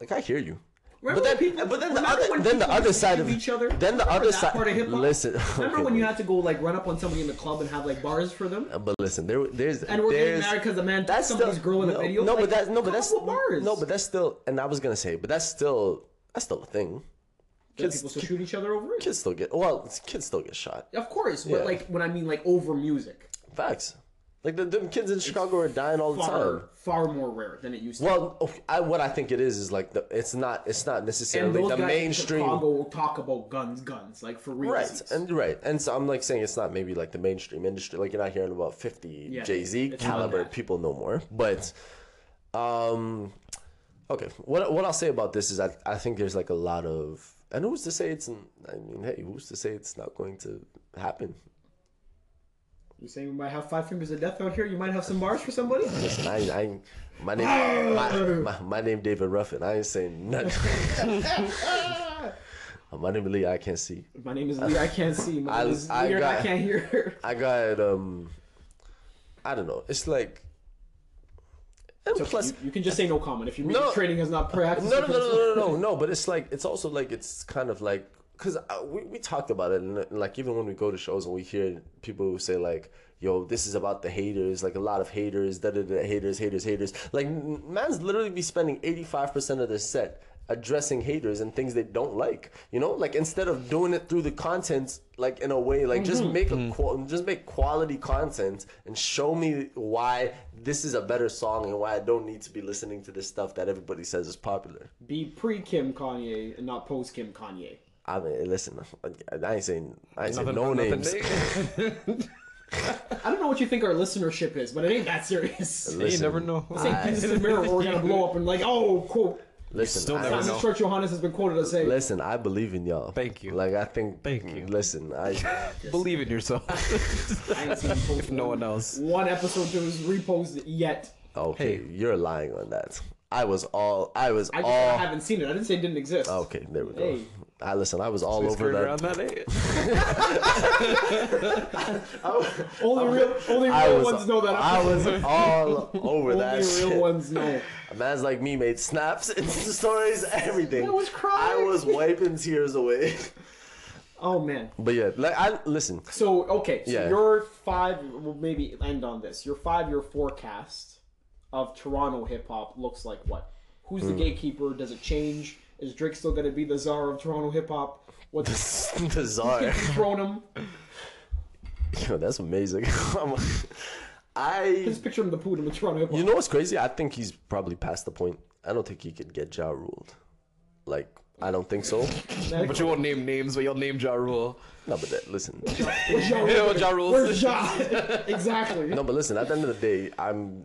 like I hear you. Remember but then, people- but then the other, then the other side of each other? Then the Remember other side. part of hip-hop? Listen, Remember okay, when you had to go like run up on somebody in the club and have like bars for them? Uh, but listen, there, there's And we're getting married because the man that's somebody's still, girl in a no, video. No, Like, but that's no, but that's bars. no, but that's still. And I was gonna say, but that's still that's still a thing. Kids, people still shoot each other over it. kids still get well. Kids still get shot. Of course, but Yeah. like when I mean like over music, Facts. Like the, the kids in Chicago are dying all the far time. far more rare than it used to. Be. Well, okay, I, what I think it is is like the it's not it's not necessarily the mainstream. in Chicago will talk about guns, guns, like for real. Right, and right, and so I'm like saying it's not maybe like the mainstream industry. Like you're not hearing about 50 Yeah, Jay Z caliber people no more. But, um, okay, what what I'll say about this is I I think there's like a lot of and who's to say it's I mean hey who's to say it's not going to happen? You saying we might have five fingers of death out here? You might have some bars for somebody. Listen, I I my name my, my, my name David Ruffin. I ain't saying nothing. my name is Lee. I can't see. My name is Lee. I can't see. My I- name is I. I got- can't hear. I got um, I don't know. It's like. And So plus, you, you can just say no comment if you mean No. the training has not practiced. no, no, no, no, no, no, no, no. But it's like it's also like it's kind of like because uh, we we talked about it, and like even when we go to shows and we hear people who say like, "Yo, this is about the haters," like a lot of haters, da da da, haters, haters, haters. Like n- man's literally be spending eighty five percent of their set addressing haters and things they don't like. You know, like instead of doing it through the content, like in a way, like just mm-hmm. make a mm-hmm. qual- just make quality content and show me why this is a better song and why I don't need to be listening to this stuff that everybody says is popular. Be pre Kim Kanye and not post Kim Kanye. I mean, listen, I ain't saying I ain't saying no names. I don't know what you think our listenership is, but it ain't that serious. you Listen, never know. This ain't pieces of mirror where we're gonna blow up and like, oh, quote. Listen, still I, never Francis know. Church Yohannes has been quoted as saying, listen. I believe in y'all. Thank you. Like I think. Thank you. Listen, I. Believe in yourself. I ain't seen him post if no one else. one episode to his repost yet. Okay, Hey. you're lying on that. I was all. I was I just said I haven't seen it. I didn't say it didn't exist. Okay, there we go. Hey. I listen. I was all over that. around that eh? Only real, only I real was, ones know that. I was all over only that Only real shit. ones know. A man's like me made snaps, Insta stories, everything. I was crying. I was wiping tears away. Oh man. But yeah, like I listen. So okay, so Yeah. your five. We'll maybe end on this. Your five-year forecast of Toronto hip hop looks like what? Who's the gatekeeper? Does it change? Is Drake still going to be the czar of Toronto hip hop? What's Bizarre. thrown him? Yo, that's amazing. I. Just picture him the poodle in Toronto hip hop. You know what's crazy? I think he's probably past the point. I don't think he could get Ja ruled. Like, I don't think so. But you won't name names, but you'll name Ja Rule. No, but that, listen. Where's Ja, Yeah, Ja Rule. Where's Ja? exactly. No, but listen. At the end of the day, I'm.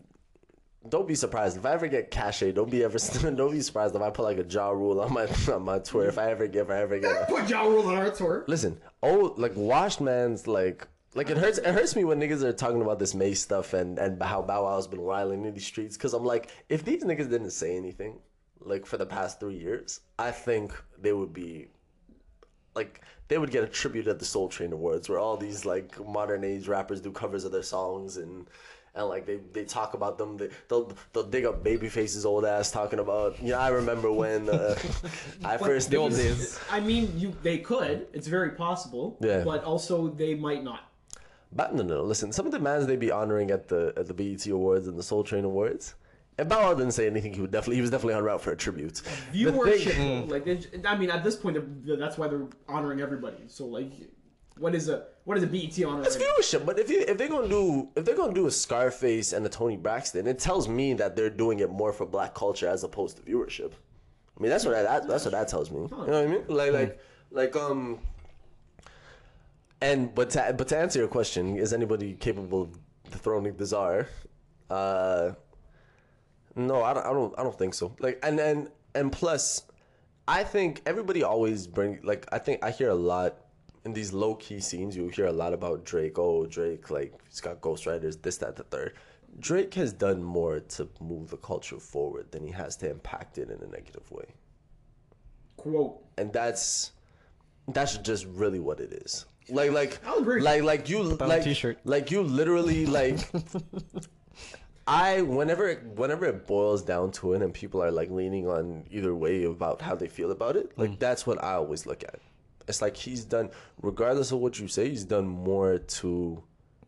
Don't be surprised if I ever get cachet. Don't be ever. Don't be surprised if I put like a Ja Rule on my on my Twitter. If I ever get, if I ever get. Put Ja Rule on our tour. Listen, oh, like washed man's like. Like it hurts. It hurts me when niggas are talking about this May stuff and and how Bow Wow's been wilding in these streets. Because I'm like, if these niggas didn't say anything, like for the past three years, I think they would be like they would get a tribute at the Soul Train Awards, where all these like modern age rappers do covers of their songs and and like they, they talk about them. They, they'll they'll dig up Babyface's old ass talking about. You know, I remember when uh, I first The old days. I mean, you they could. It's very possible. Yeah. But also they might not. But no, no, no, listen. Some of the mans they be honoring at the at the BET Awards and the Soul Train Awards. And Bow Wow didn't say anything. He would definitely he was definitely on route for a tribute. The Viewership. thing- like, I mean, at this point, that's why they're honoring everybody. So like, what is a what is a BET honor? It's viewership, but if you if they're gonna do if they're gonna do a Scarface and a Toni Braxton, it tells me that they're doing it more for black culture as opposed to viewership. I mean, that's what that, that's what that tells me. You know what I mean? Like like like um. And but to, but to answer your question, is anybody capable of dethroning the czar? Uh, no, I don't, I don't. I don't think so. Like, and and and plus, I think everybody always bring like I think I hear a lot in these low key scenes. You hear a lot about Drake. Oh, Drake, like he's got ghostwriters, this, that, the third. Drake has done more to move the culture forward than he has to impact it in a negative way, Quote. and that's that's just really what it is. Like, like, like, like you, like, t-shirt. like you literally like. I whenever whenever it boils down to it, and people are like leaning on either way about how they feel about it, like that's what I always look at. It's like he's done, regardless of what you say, he's done more to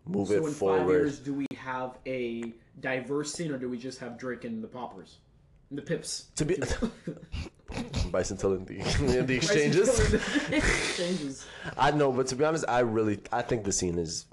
move So it in five years, do we have a diverse scene, or do we just have Drake and the Poppers, and the Pips? To be Bison telling the in the exchanges. exchanges. I know, but to be honest, I really I think the scene is,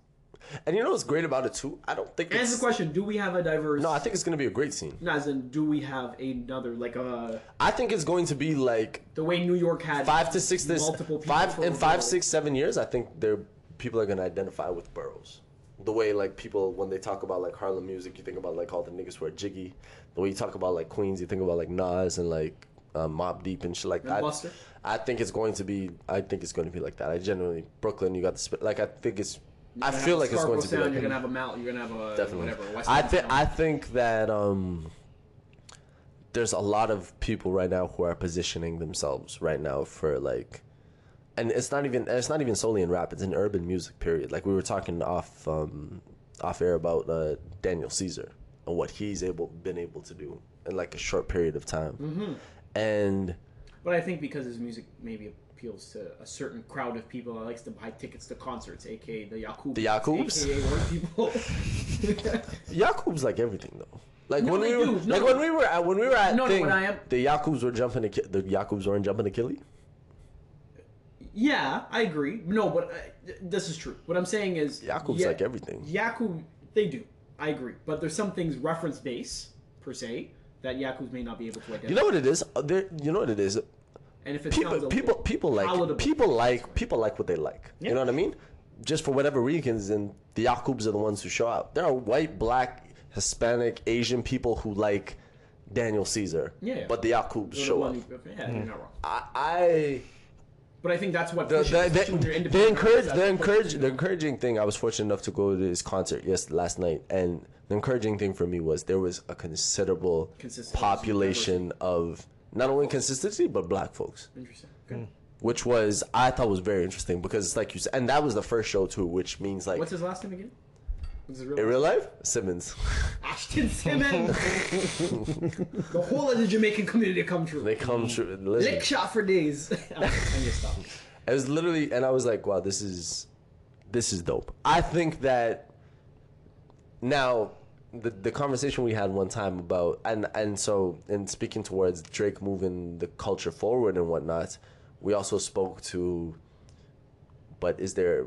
and you know what's great about it too. I don't think Answer it's the question: Do we have a diverse? no. I think it's gonna be a great scene. No, as in, do we have another like uh I think it's going to be like the way New York had five to six this multiple people five in a five six seven years i think there people are going to identify with boroughs the way like people when they talk about like harlem music you think about like all the niggas who are jiggy the way you talk about like queens you think about like nas and like um, Mobb Deep and shit like And that Buster? i think it's going to be i think it's going to be like that i genuinely brooklyn you got the like i think it's i feel like it's going to be like You're gonna have a Mount. You're gonna have a Definitely. whatever. West I think. I think that um, there's a lot of people right now who are positioning themselves right now for like, and it's not even it's not even solely in rap. It's in urban music. Period. Like we were talking off um, off air about uh, Daniel Caesar and what he's able been able to do in like a short period of time, Mm-hmm. and But I think because his music maybe appeals to a certain crowd of people that likes to buy tickets to concerts, aka the Yakubs. The Yakubs? aka white people. Yakub's like everything though. Like No, when we were, do. No. like when we were at when we were at No, no, thing, I am- the Yakubs were jumping the Yakubs weren't jumping Killy. yeah, I agree. No, but uh, this is true. What I'm saying is Yakub's yeah, like everything. Yakub, they do. I agree. But there's some things reference base per se that Yakubs may not be able to identify. You know what it is? Uh, There, you know what it is. And if it People, sounds people, little people like palatable. people like people like what they like. Yeah. You know what I mean? Just for whatever reasons, and the Yakubs are the ones who show up. There are white, black, Hispanic, Asian people who like Daniel Caesar. Yeah, yeah. But the Yakubs They're the show up. who- yeah, you're not wrong. I, I But I think that's what the, pushes the, especially the, when the, encourage, the encourage, the encouraging thing. I was fortunate enough to go to this concert yes last night, and the encouraging thing for me was there was a considerable population of not only consistency but black folks, Interesting. Good. which was I thought was very interesting because it's like you said, and that was the first show too, which means like What's his last name again? What's real in real life Simmons. Ashton Simmons. the whole of the Jamaican community come true. they come true. Listen, Lick shot for days. I need to stop. It was literally, and I was like, wow, this is, this is dope. I think that now the the conversation we had one time about and and so in speaking towards Drake moving the culture forward and whatnot, we also spoke to. But is there,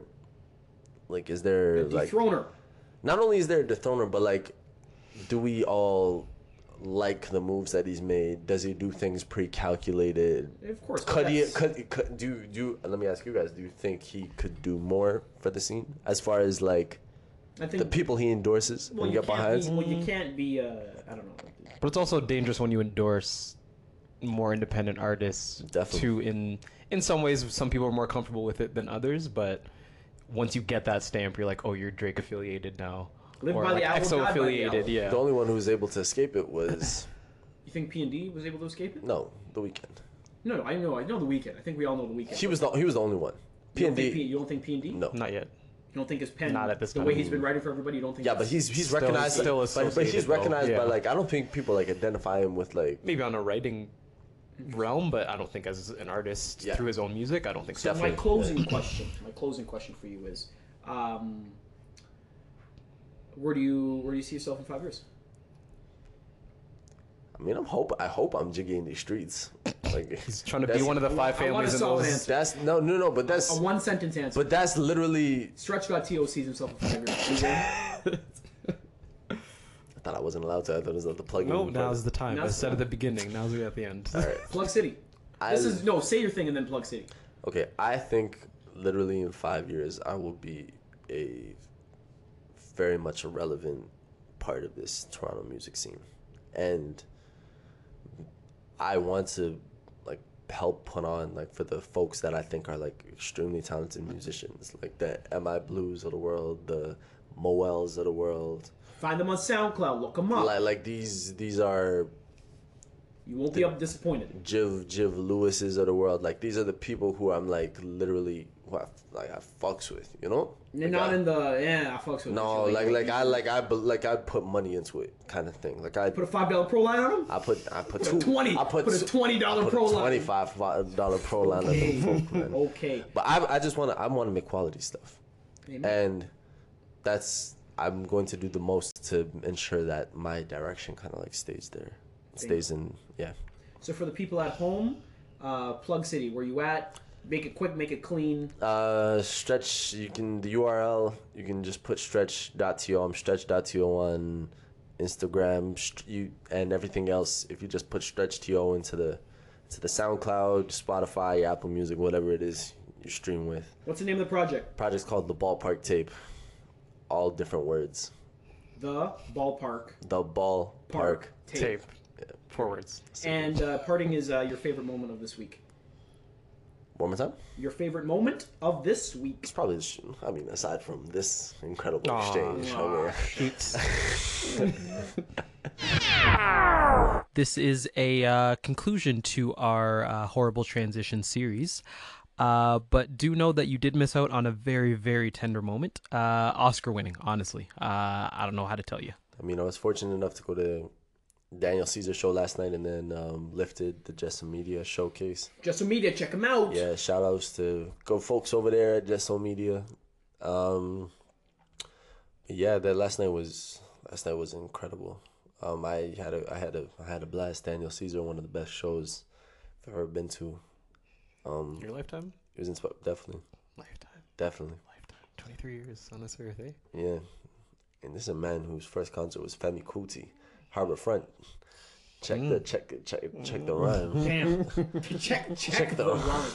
like, is there like Dethroner. not only is there a dethroner, but like, do we all like the moves that he's made? Does he do things pre-calculated? Of course. Could he? that's- Could, could do do? Let me ask you guys. Do you think he could do more for the scene as far as like I think the people he endorses well, and you get can't behind? Be, well, you can't be. Uh, I don't know. But it's also dangerous when you endorse more independent artists. Definitely. To in in some ways, some people are more comfortable with it than others. But once you get that stamp, you're like, oh, you're Drake affiliated now, Live or by the like owl, die EXO affiliated. owl. Yeah. The only one who was able to escape it was You think P and D was able to escape it? no, the Weeknd. No, no. I know. I know the Weeknd. I think we all know the Weeknd. He was the he was the only one. P and don't think P- D. You don't think P and D? No. Not yet. You don't think his pen? Not at this The time. way he's been writing for everybody, you don't think? Yeah, but he's he's Still- recognized. still but, but he's associated, though. recognized by Yeah. like I don't think people like identify him with like Maybe on a writing realm, but I don't think as an artist Yeah. through his own music, I don't think so. So my Definitely, closing question, my closing question for you is, um, where do you where do you see yourself in five years? I mean, I'm hope I hope I'm jiggy in these streets. Like He's trying to be one of the five I want a families in solid those. answer. That's no no no, but that's A one sentence answer. but that's literally. Stretch got to sees himself in five years. I thought I wasn't allowed to. I thought it was the plug. In. No, now's the time. I Now's said the at the beginning. Now's at the end. Plug City. I, This is no. Say your thing and then Plug City. okay. I think literally in five years I will be a very much a relevant part of this Toronto music scene, and I want to like help put on like for the folks that I think are like extremely talented musicians, like the Mi Blues of the world, the Moels of the world. Find them on SoundCloud. Look them up. Like like these these are you won't be up disappointed. Jiv Jiv Lewis's of the world. Like these are the people who I'm like literally who I, like I fucks with, you know? Like, not I- in the yeah. I fucks with No, you. like like I like I like I put money into it, kind of thing. Like I put a five dollar pro line on them. I put I put Put a 20 I put, put a $20 pro line. twenty five dollar pro line. them folk. Okay. But I I just want to I want to make quality stuff, Amen. and that's I'm going to do the most to ensure that my direction kind of like stays there, stays in yeah. So for the people at home, uh, Plug City, where you at? Make it quick, make it clean. Uh, stretch. You can the URL. You can just put stretch.to. I'm stretch.to on Instagram. st- You and everything else. If you just put stretch.to into the into the SoundCloud, Spotify, Apple Music, whatever it is you stream with. What's the name of the project? Project's called the Ballpark Tape. All different words. The Ballpark. The Ballpark Park Tape. Tape. Four words. And uh, parting is uh, your favorite moment of this week. One more time. Your favorite moment of this week. It's probably. the I mean, aside from this incredible Aw. exchange. I mean, This is a uh, conclusion to our uh, horrible transition series. Uh, but do know that you did miss out on a very, very tender moment. Uh, Oscar winning, honestly. Uh, I don't know how to tell you. I mean, I was fortunate enough to go to Daniel Caesar show last night and then um, lifted the Jesso Media showcase. Just some media, check them out. Yeah, shout outs to go folks over there at Jesso Media. Um, yeah, that last night was last night was incredible. Um, I had a I had a I had a blast. Daniel Caesar, one of the best shows I've ever been to. Um, Your lifetime? it was insp- definitely Lifetime. definitely Lifetime. 23 years on this earth, eh? yeah. And this is a man whose first concert was Femi Kuti, Harbor Front. Check the mm. check check check the mm. rhyme. Damn. check, check, the the- run.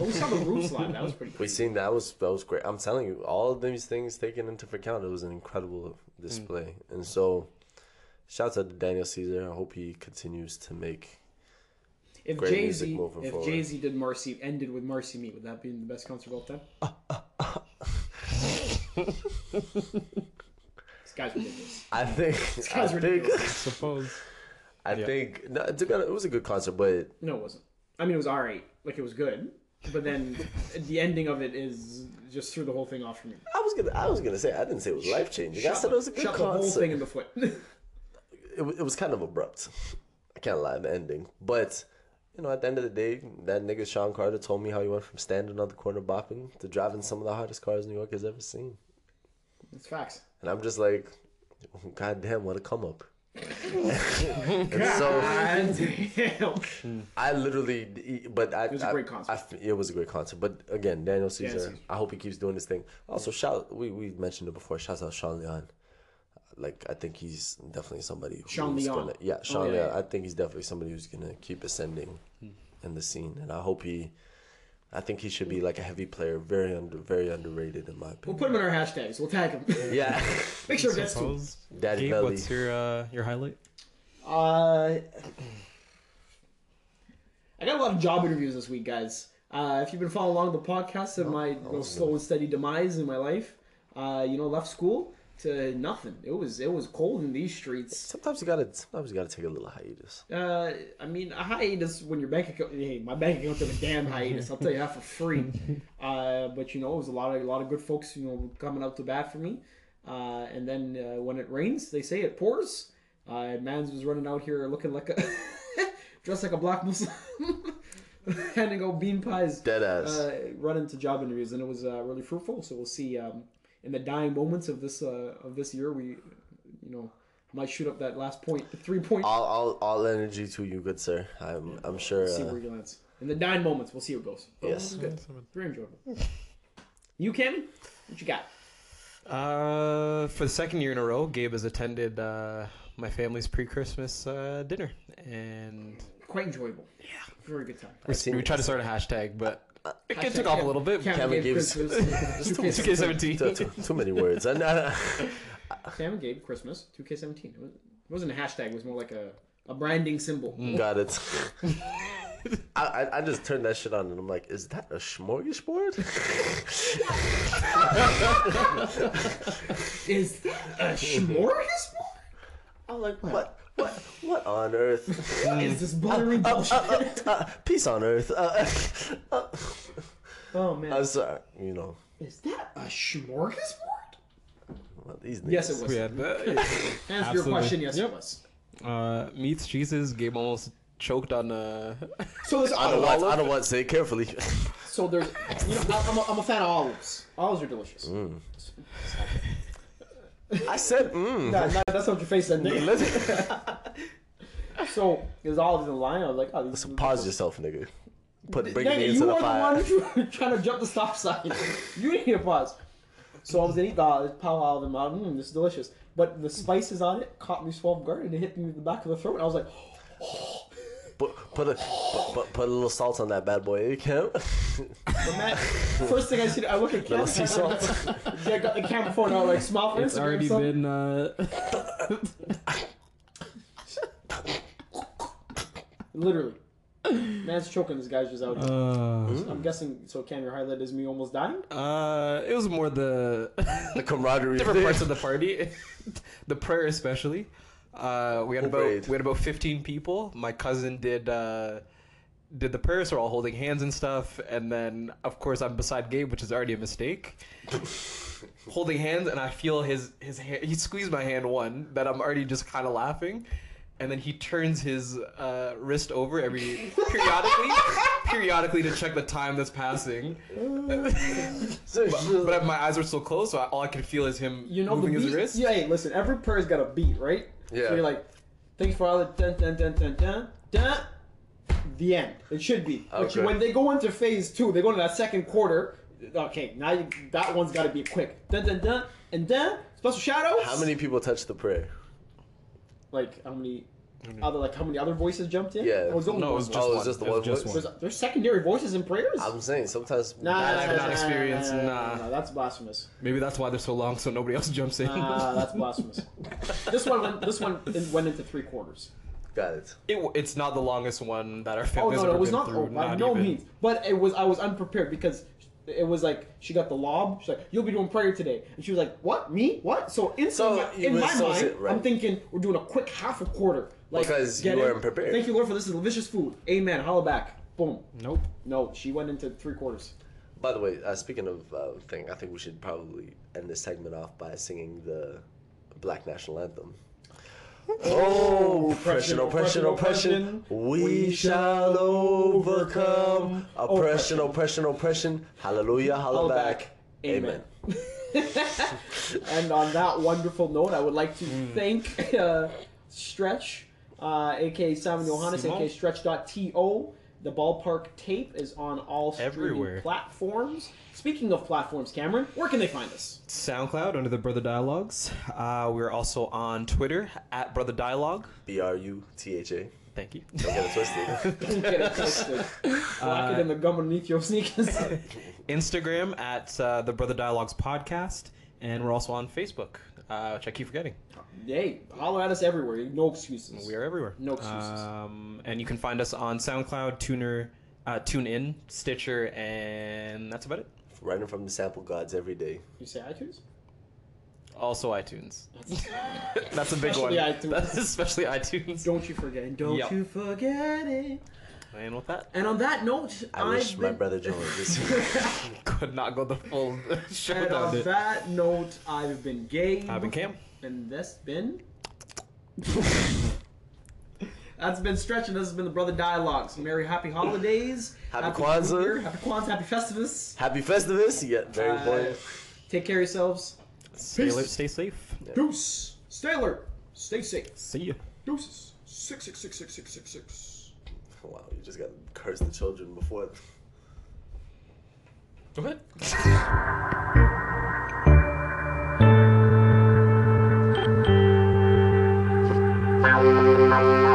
Oh, we saw the Roots live. That was pretty cool. We seen that was that was great. I'm telling you, all of these things taken into account, it was an incredible display. Mm. And so, shout out to Daniel Caesar. I hope he continues to make. If Great Jay music Z, if forward. Jay Z did Marcy, ended with Marcy Me, would that be the best concert of all time? This guy's ridiculous. I think. I guy's think. ridiculous. Suppose. I Yeah. think. No, to be honest, it was a good concert, but No, it wasn't. I mean, it was alright. Like it was good, but then the ending of it is just threw the whole thing off for me. I was gonna. I was gonna say I didn't say it was life changing. I said it was a good shot the whole concert. thing in the foot. it, wa- it was kind of abrupt. I can't lie, the ending. But, you know, at the end of the day, that nigga Sean Carter told me how he went from standing on the corner bopping to driving some of the hottest cars New York has ever seen. It's facts. And I'm just like, God damn, what a come up. and so damn. I literally, but I, it was a great concert. it was a great concert. But again, Daniel Caesar, Caesar. I hope he keeps doing this thing. Also, shout we we mentioned it before. Shout out Sean Leon. Like I think he's definitely somebody. Who's Sean Leon. Gonna, yeah, oh, Sean yeah, Leon. yeah. I think he's definitely somebody who's gonna keep ascending hmm. in the scene, and I hope he. I think he should be like a heavy player, very under, very underrated in my opinion. We'll put him in our hashtags. We'll tag him. Yeah, Make sure it gets to him. Daddy Gabe, Belly. what's your uh, your highlight? Uh, I got a lot of job interviews this week, guys. Uh, if you've been following along the podcast of my you know, slow and steady demise in my life, uh, you know, left school to nothing. It was it was cold in these streets. Sometimes you gotta, sometimes you gotta take a little hiatus. Uh, I mean, a hiatus when your bank account. Hey, my bank account took a damn hiatus. I'll tell you that for free. Uh, but you know, it was a lot of a lot of good folks, you know, coming out to bat for me. Uh, and then uh, when it rains, they say it pours. Uh, Mans was running out here looking like a dressed like a black Muslim, handing out bean pies. Dead ass. Uh, running to job interviews, and it was uh, really fruitful. So we'll see. Um, in the dying moments of this uh, of this year, we, you know, might shoot up that last point, the three point. all, all, all energy to you, good sir. I'm, I'm sure. see Uh, where he lands. In the nine moments, we'll see what goes. But Yes. good. Very enjoyable. You, Cam? What you got? Uh, for the second year in a row, Gabe has attended uh, my family's pre-Christmas uh, dinner, and Quite enjoyable. Yeah. Very good time. we, we it. tried to start a hashtag, but it Hashtag took off a little bit. Cam, Cam gave gives- Christmas. 2K17. too, too, too many words. I, I, uh, Cam gave Christmas 2K17. It was- it wasn't a hashtag. It was more like a, a branding symbol. Mm. got it. I, I I just turned that shit on and I'm like, is that a smorgasbord? Is that a smorgasbord? I'm like, what what what on earth? What is this buttery bullshit? Uh, peace on earth. Uh, uh, Oh man, I'm sorry, you know. is that a smorgasbord? well, These Yes, it was. We had that. Answer your question. Yes, it was. Uh, meats, cheeses. Gabe almost choked on. Uh, So there's I don't want. I don't want to say it carefully. so there's. You know, I'm a, I'm a fan of olives. Olives are delicious. Mm. I said, mm. Nah, nah, that's not what your face said. Nigga. so there's olives in the line. I was like, oh, these. So pause yourself, nigga. Put bring Dang me into you fire. the one trying to jump the stop sign. you need to pause. So I was gonna eat the pow olive, and I'm, mm, this is delicious. But the spices on it caught me off guard and it hit me in the back of the throat. And I was like, Put put a put, put, put a little salt on that bad boy, eh, Cam? but man, first thing I see, I look at Little camera. sea salt. I got the camera phone out, like smile for it's Instagram already been. Uh, Literally. Man's choking, this guy's just out here. uh, I'm guessing, so Cam, your highlight is me almost dying? uh, it was more the The camaraderie. different parts of the party, the prayer especially. Uh, we had Who about prayed? we had about fifteen people. My cousin did uh, did the prayer, so we're all holding hands and stuff. And then, of course, I'm beside Gabe, which is already a mistake. holding hands, and I feel his his hand. He squeezed my hand one that I'm already just kind of laughing. And then he turns his uh, wrist over every periodically, periodically to check the time that's passing. But, but my eyes were still closed, so I, all I could feel is him You know moving the his beat? wrist. Yeah, hey, listen, every prayer's got a beat, right? Yeah. So you're like, thanks for all the dun dun dun dun dun dun. The end. It should be. But Okay. when they go into phase two, they go into that second quarter. Okay, now you, that one's got to be quick. Dun dun dun and then special shadows. How many people touched the prayer? Like how many? Other like how many other voices jumped in? Yeah. Or was it only No, it was voice? just Oh, it was one. just the It was one just voice? one. There's, there's secondary voices in prayers. I'm saying sometimes. Nah, I have nah, not nah, experienced, nah, nah, nah. nah, that's blasphemous. Maybe that's why they're so long, so nobody else jumps in. Ah, that's blasphemous. this one went. This one went into three quarters. Got it. It, w- it's not the longest one that our Oh family's no, no, ever it was been not. through. Oh, by not no even. means. But it was. I was unprepared because it was like she got the lob. She's like, "You'll be doing prayer today," and she was like, "What? Me? What?" So instantly, So, in you my so mind, sit- right. I'm thinking we're doing a quick half a quarter. Like, Because get you in. weren't prepared. Thank you, Lord, for this delicious food. Amen. Holla back. Boom. Nope. No, she went into three quarters. By the way, uh, speaking of uh, thing, I think we should probably end this segment off by singing the Black National Anthem. Oh, oppression, oppression, oppression, we shall overcome. Oppression, oppression, oppression, hallelujah, holla Holla back. back. Amen. and on that wonderful note, I would like to Hmm. thank uh, Stretch, uh, aka Simon Yohannes, Simon. aka Stretch.to. The ballpark tape is on all streaming Everywhere. platforms. Speaking of platforms, Cameron, where can they find us? SoundCloud under the Brutha Dialogues. Uh, we're also on Twitter at Brutha Dialogue. B R U T H A. Thank you. Don't get it twisted. Don't get it twisted. Lock it in the gum underneath your sneakers. Instagram at uh, the Brutha Dialogues podcast, and we're also on Facebook, uh, which I keep forgetting. hey, holler at us everywhere. No excuses. We are everywhere. No excuses. Um, and you can find us on SoundCloud, Tuner, uh, TuneIn, Stitcher, and that's about it. Writing from the sample gods every day. You say iTunes? Also iTunes. That's- That's a big Especially one. iTunes. That's especially iTunes. Don't you forget. and Don't Yep. you forget it. And with that, And on that note, I wish I've my been- brother joined this. could not go the full show And on it. that note, I've been Gabe. I've been Cam. And this been. That's been stretching. this has been the Brutha Dialogues. Merry Happy Holidays. Happy New Kwanzaa. Year, Happy Kwanzaa. Happy Festivus. Happy Festivus. Yeah, very Uh. Take care of yourselves. Stay, Peace. alert, stay safe. Deuce. Stay alert. Stay safe. See you. Deuces. Six, six, six, six, six, six, six. Wow, you just got to curse the children before. What?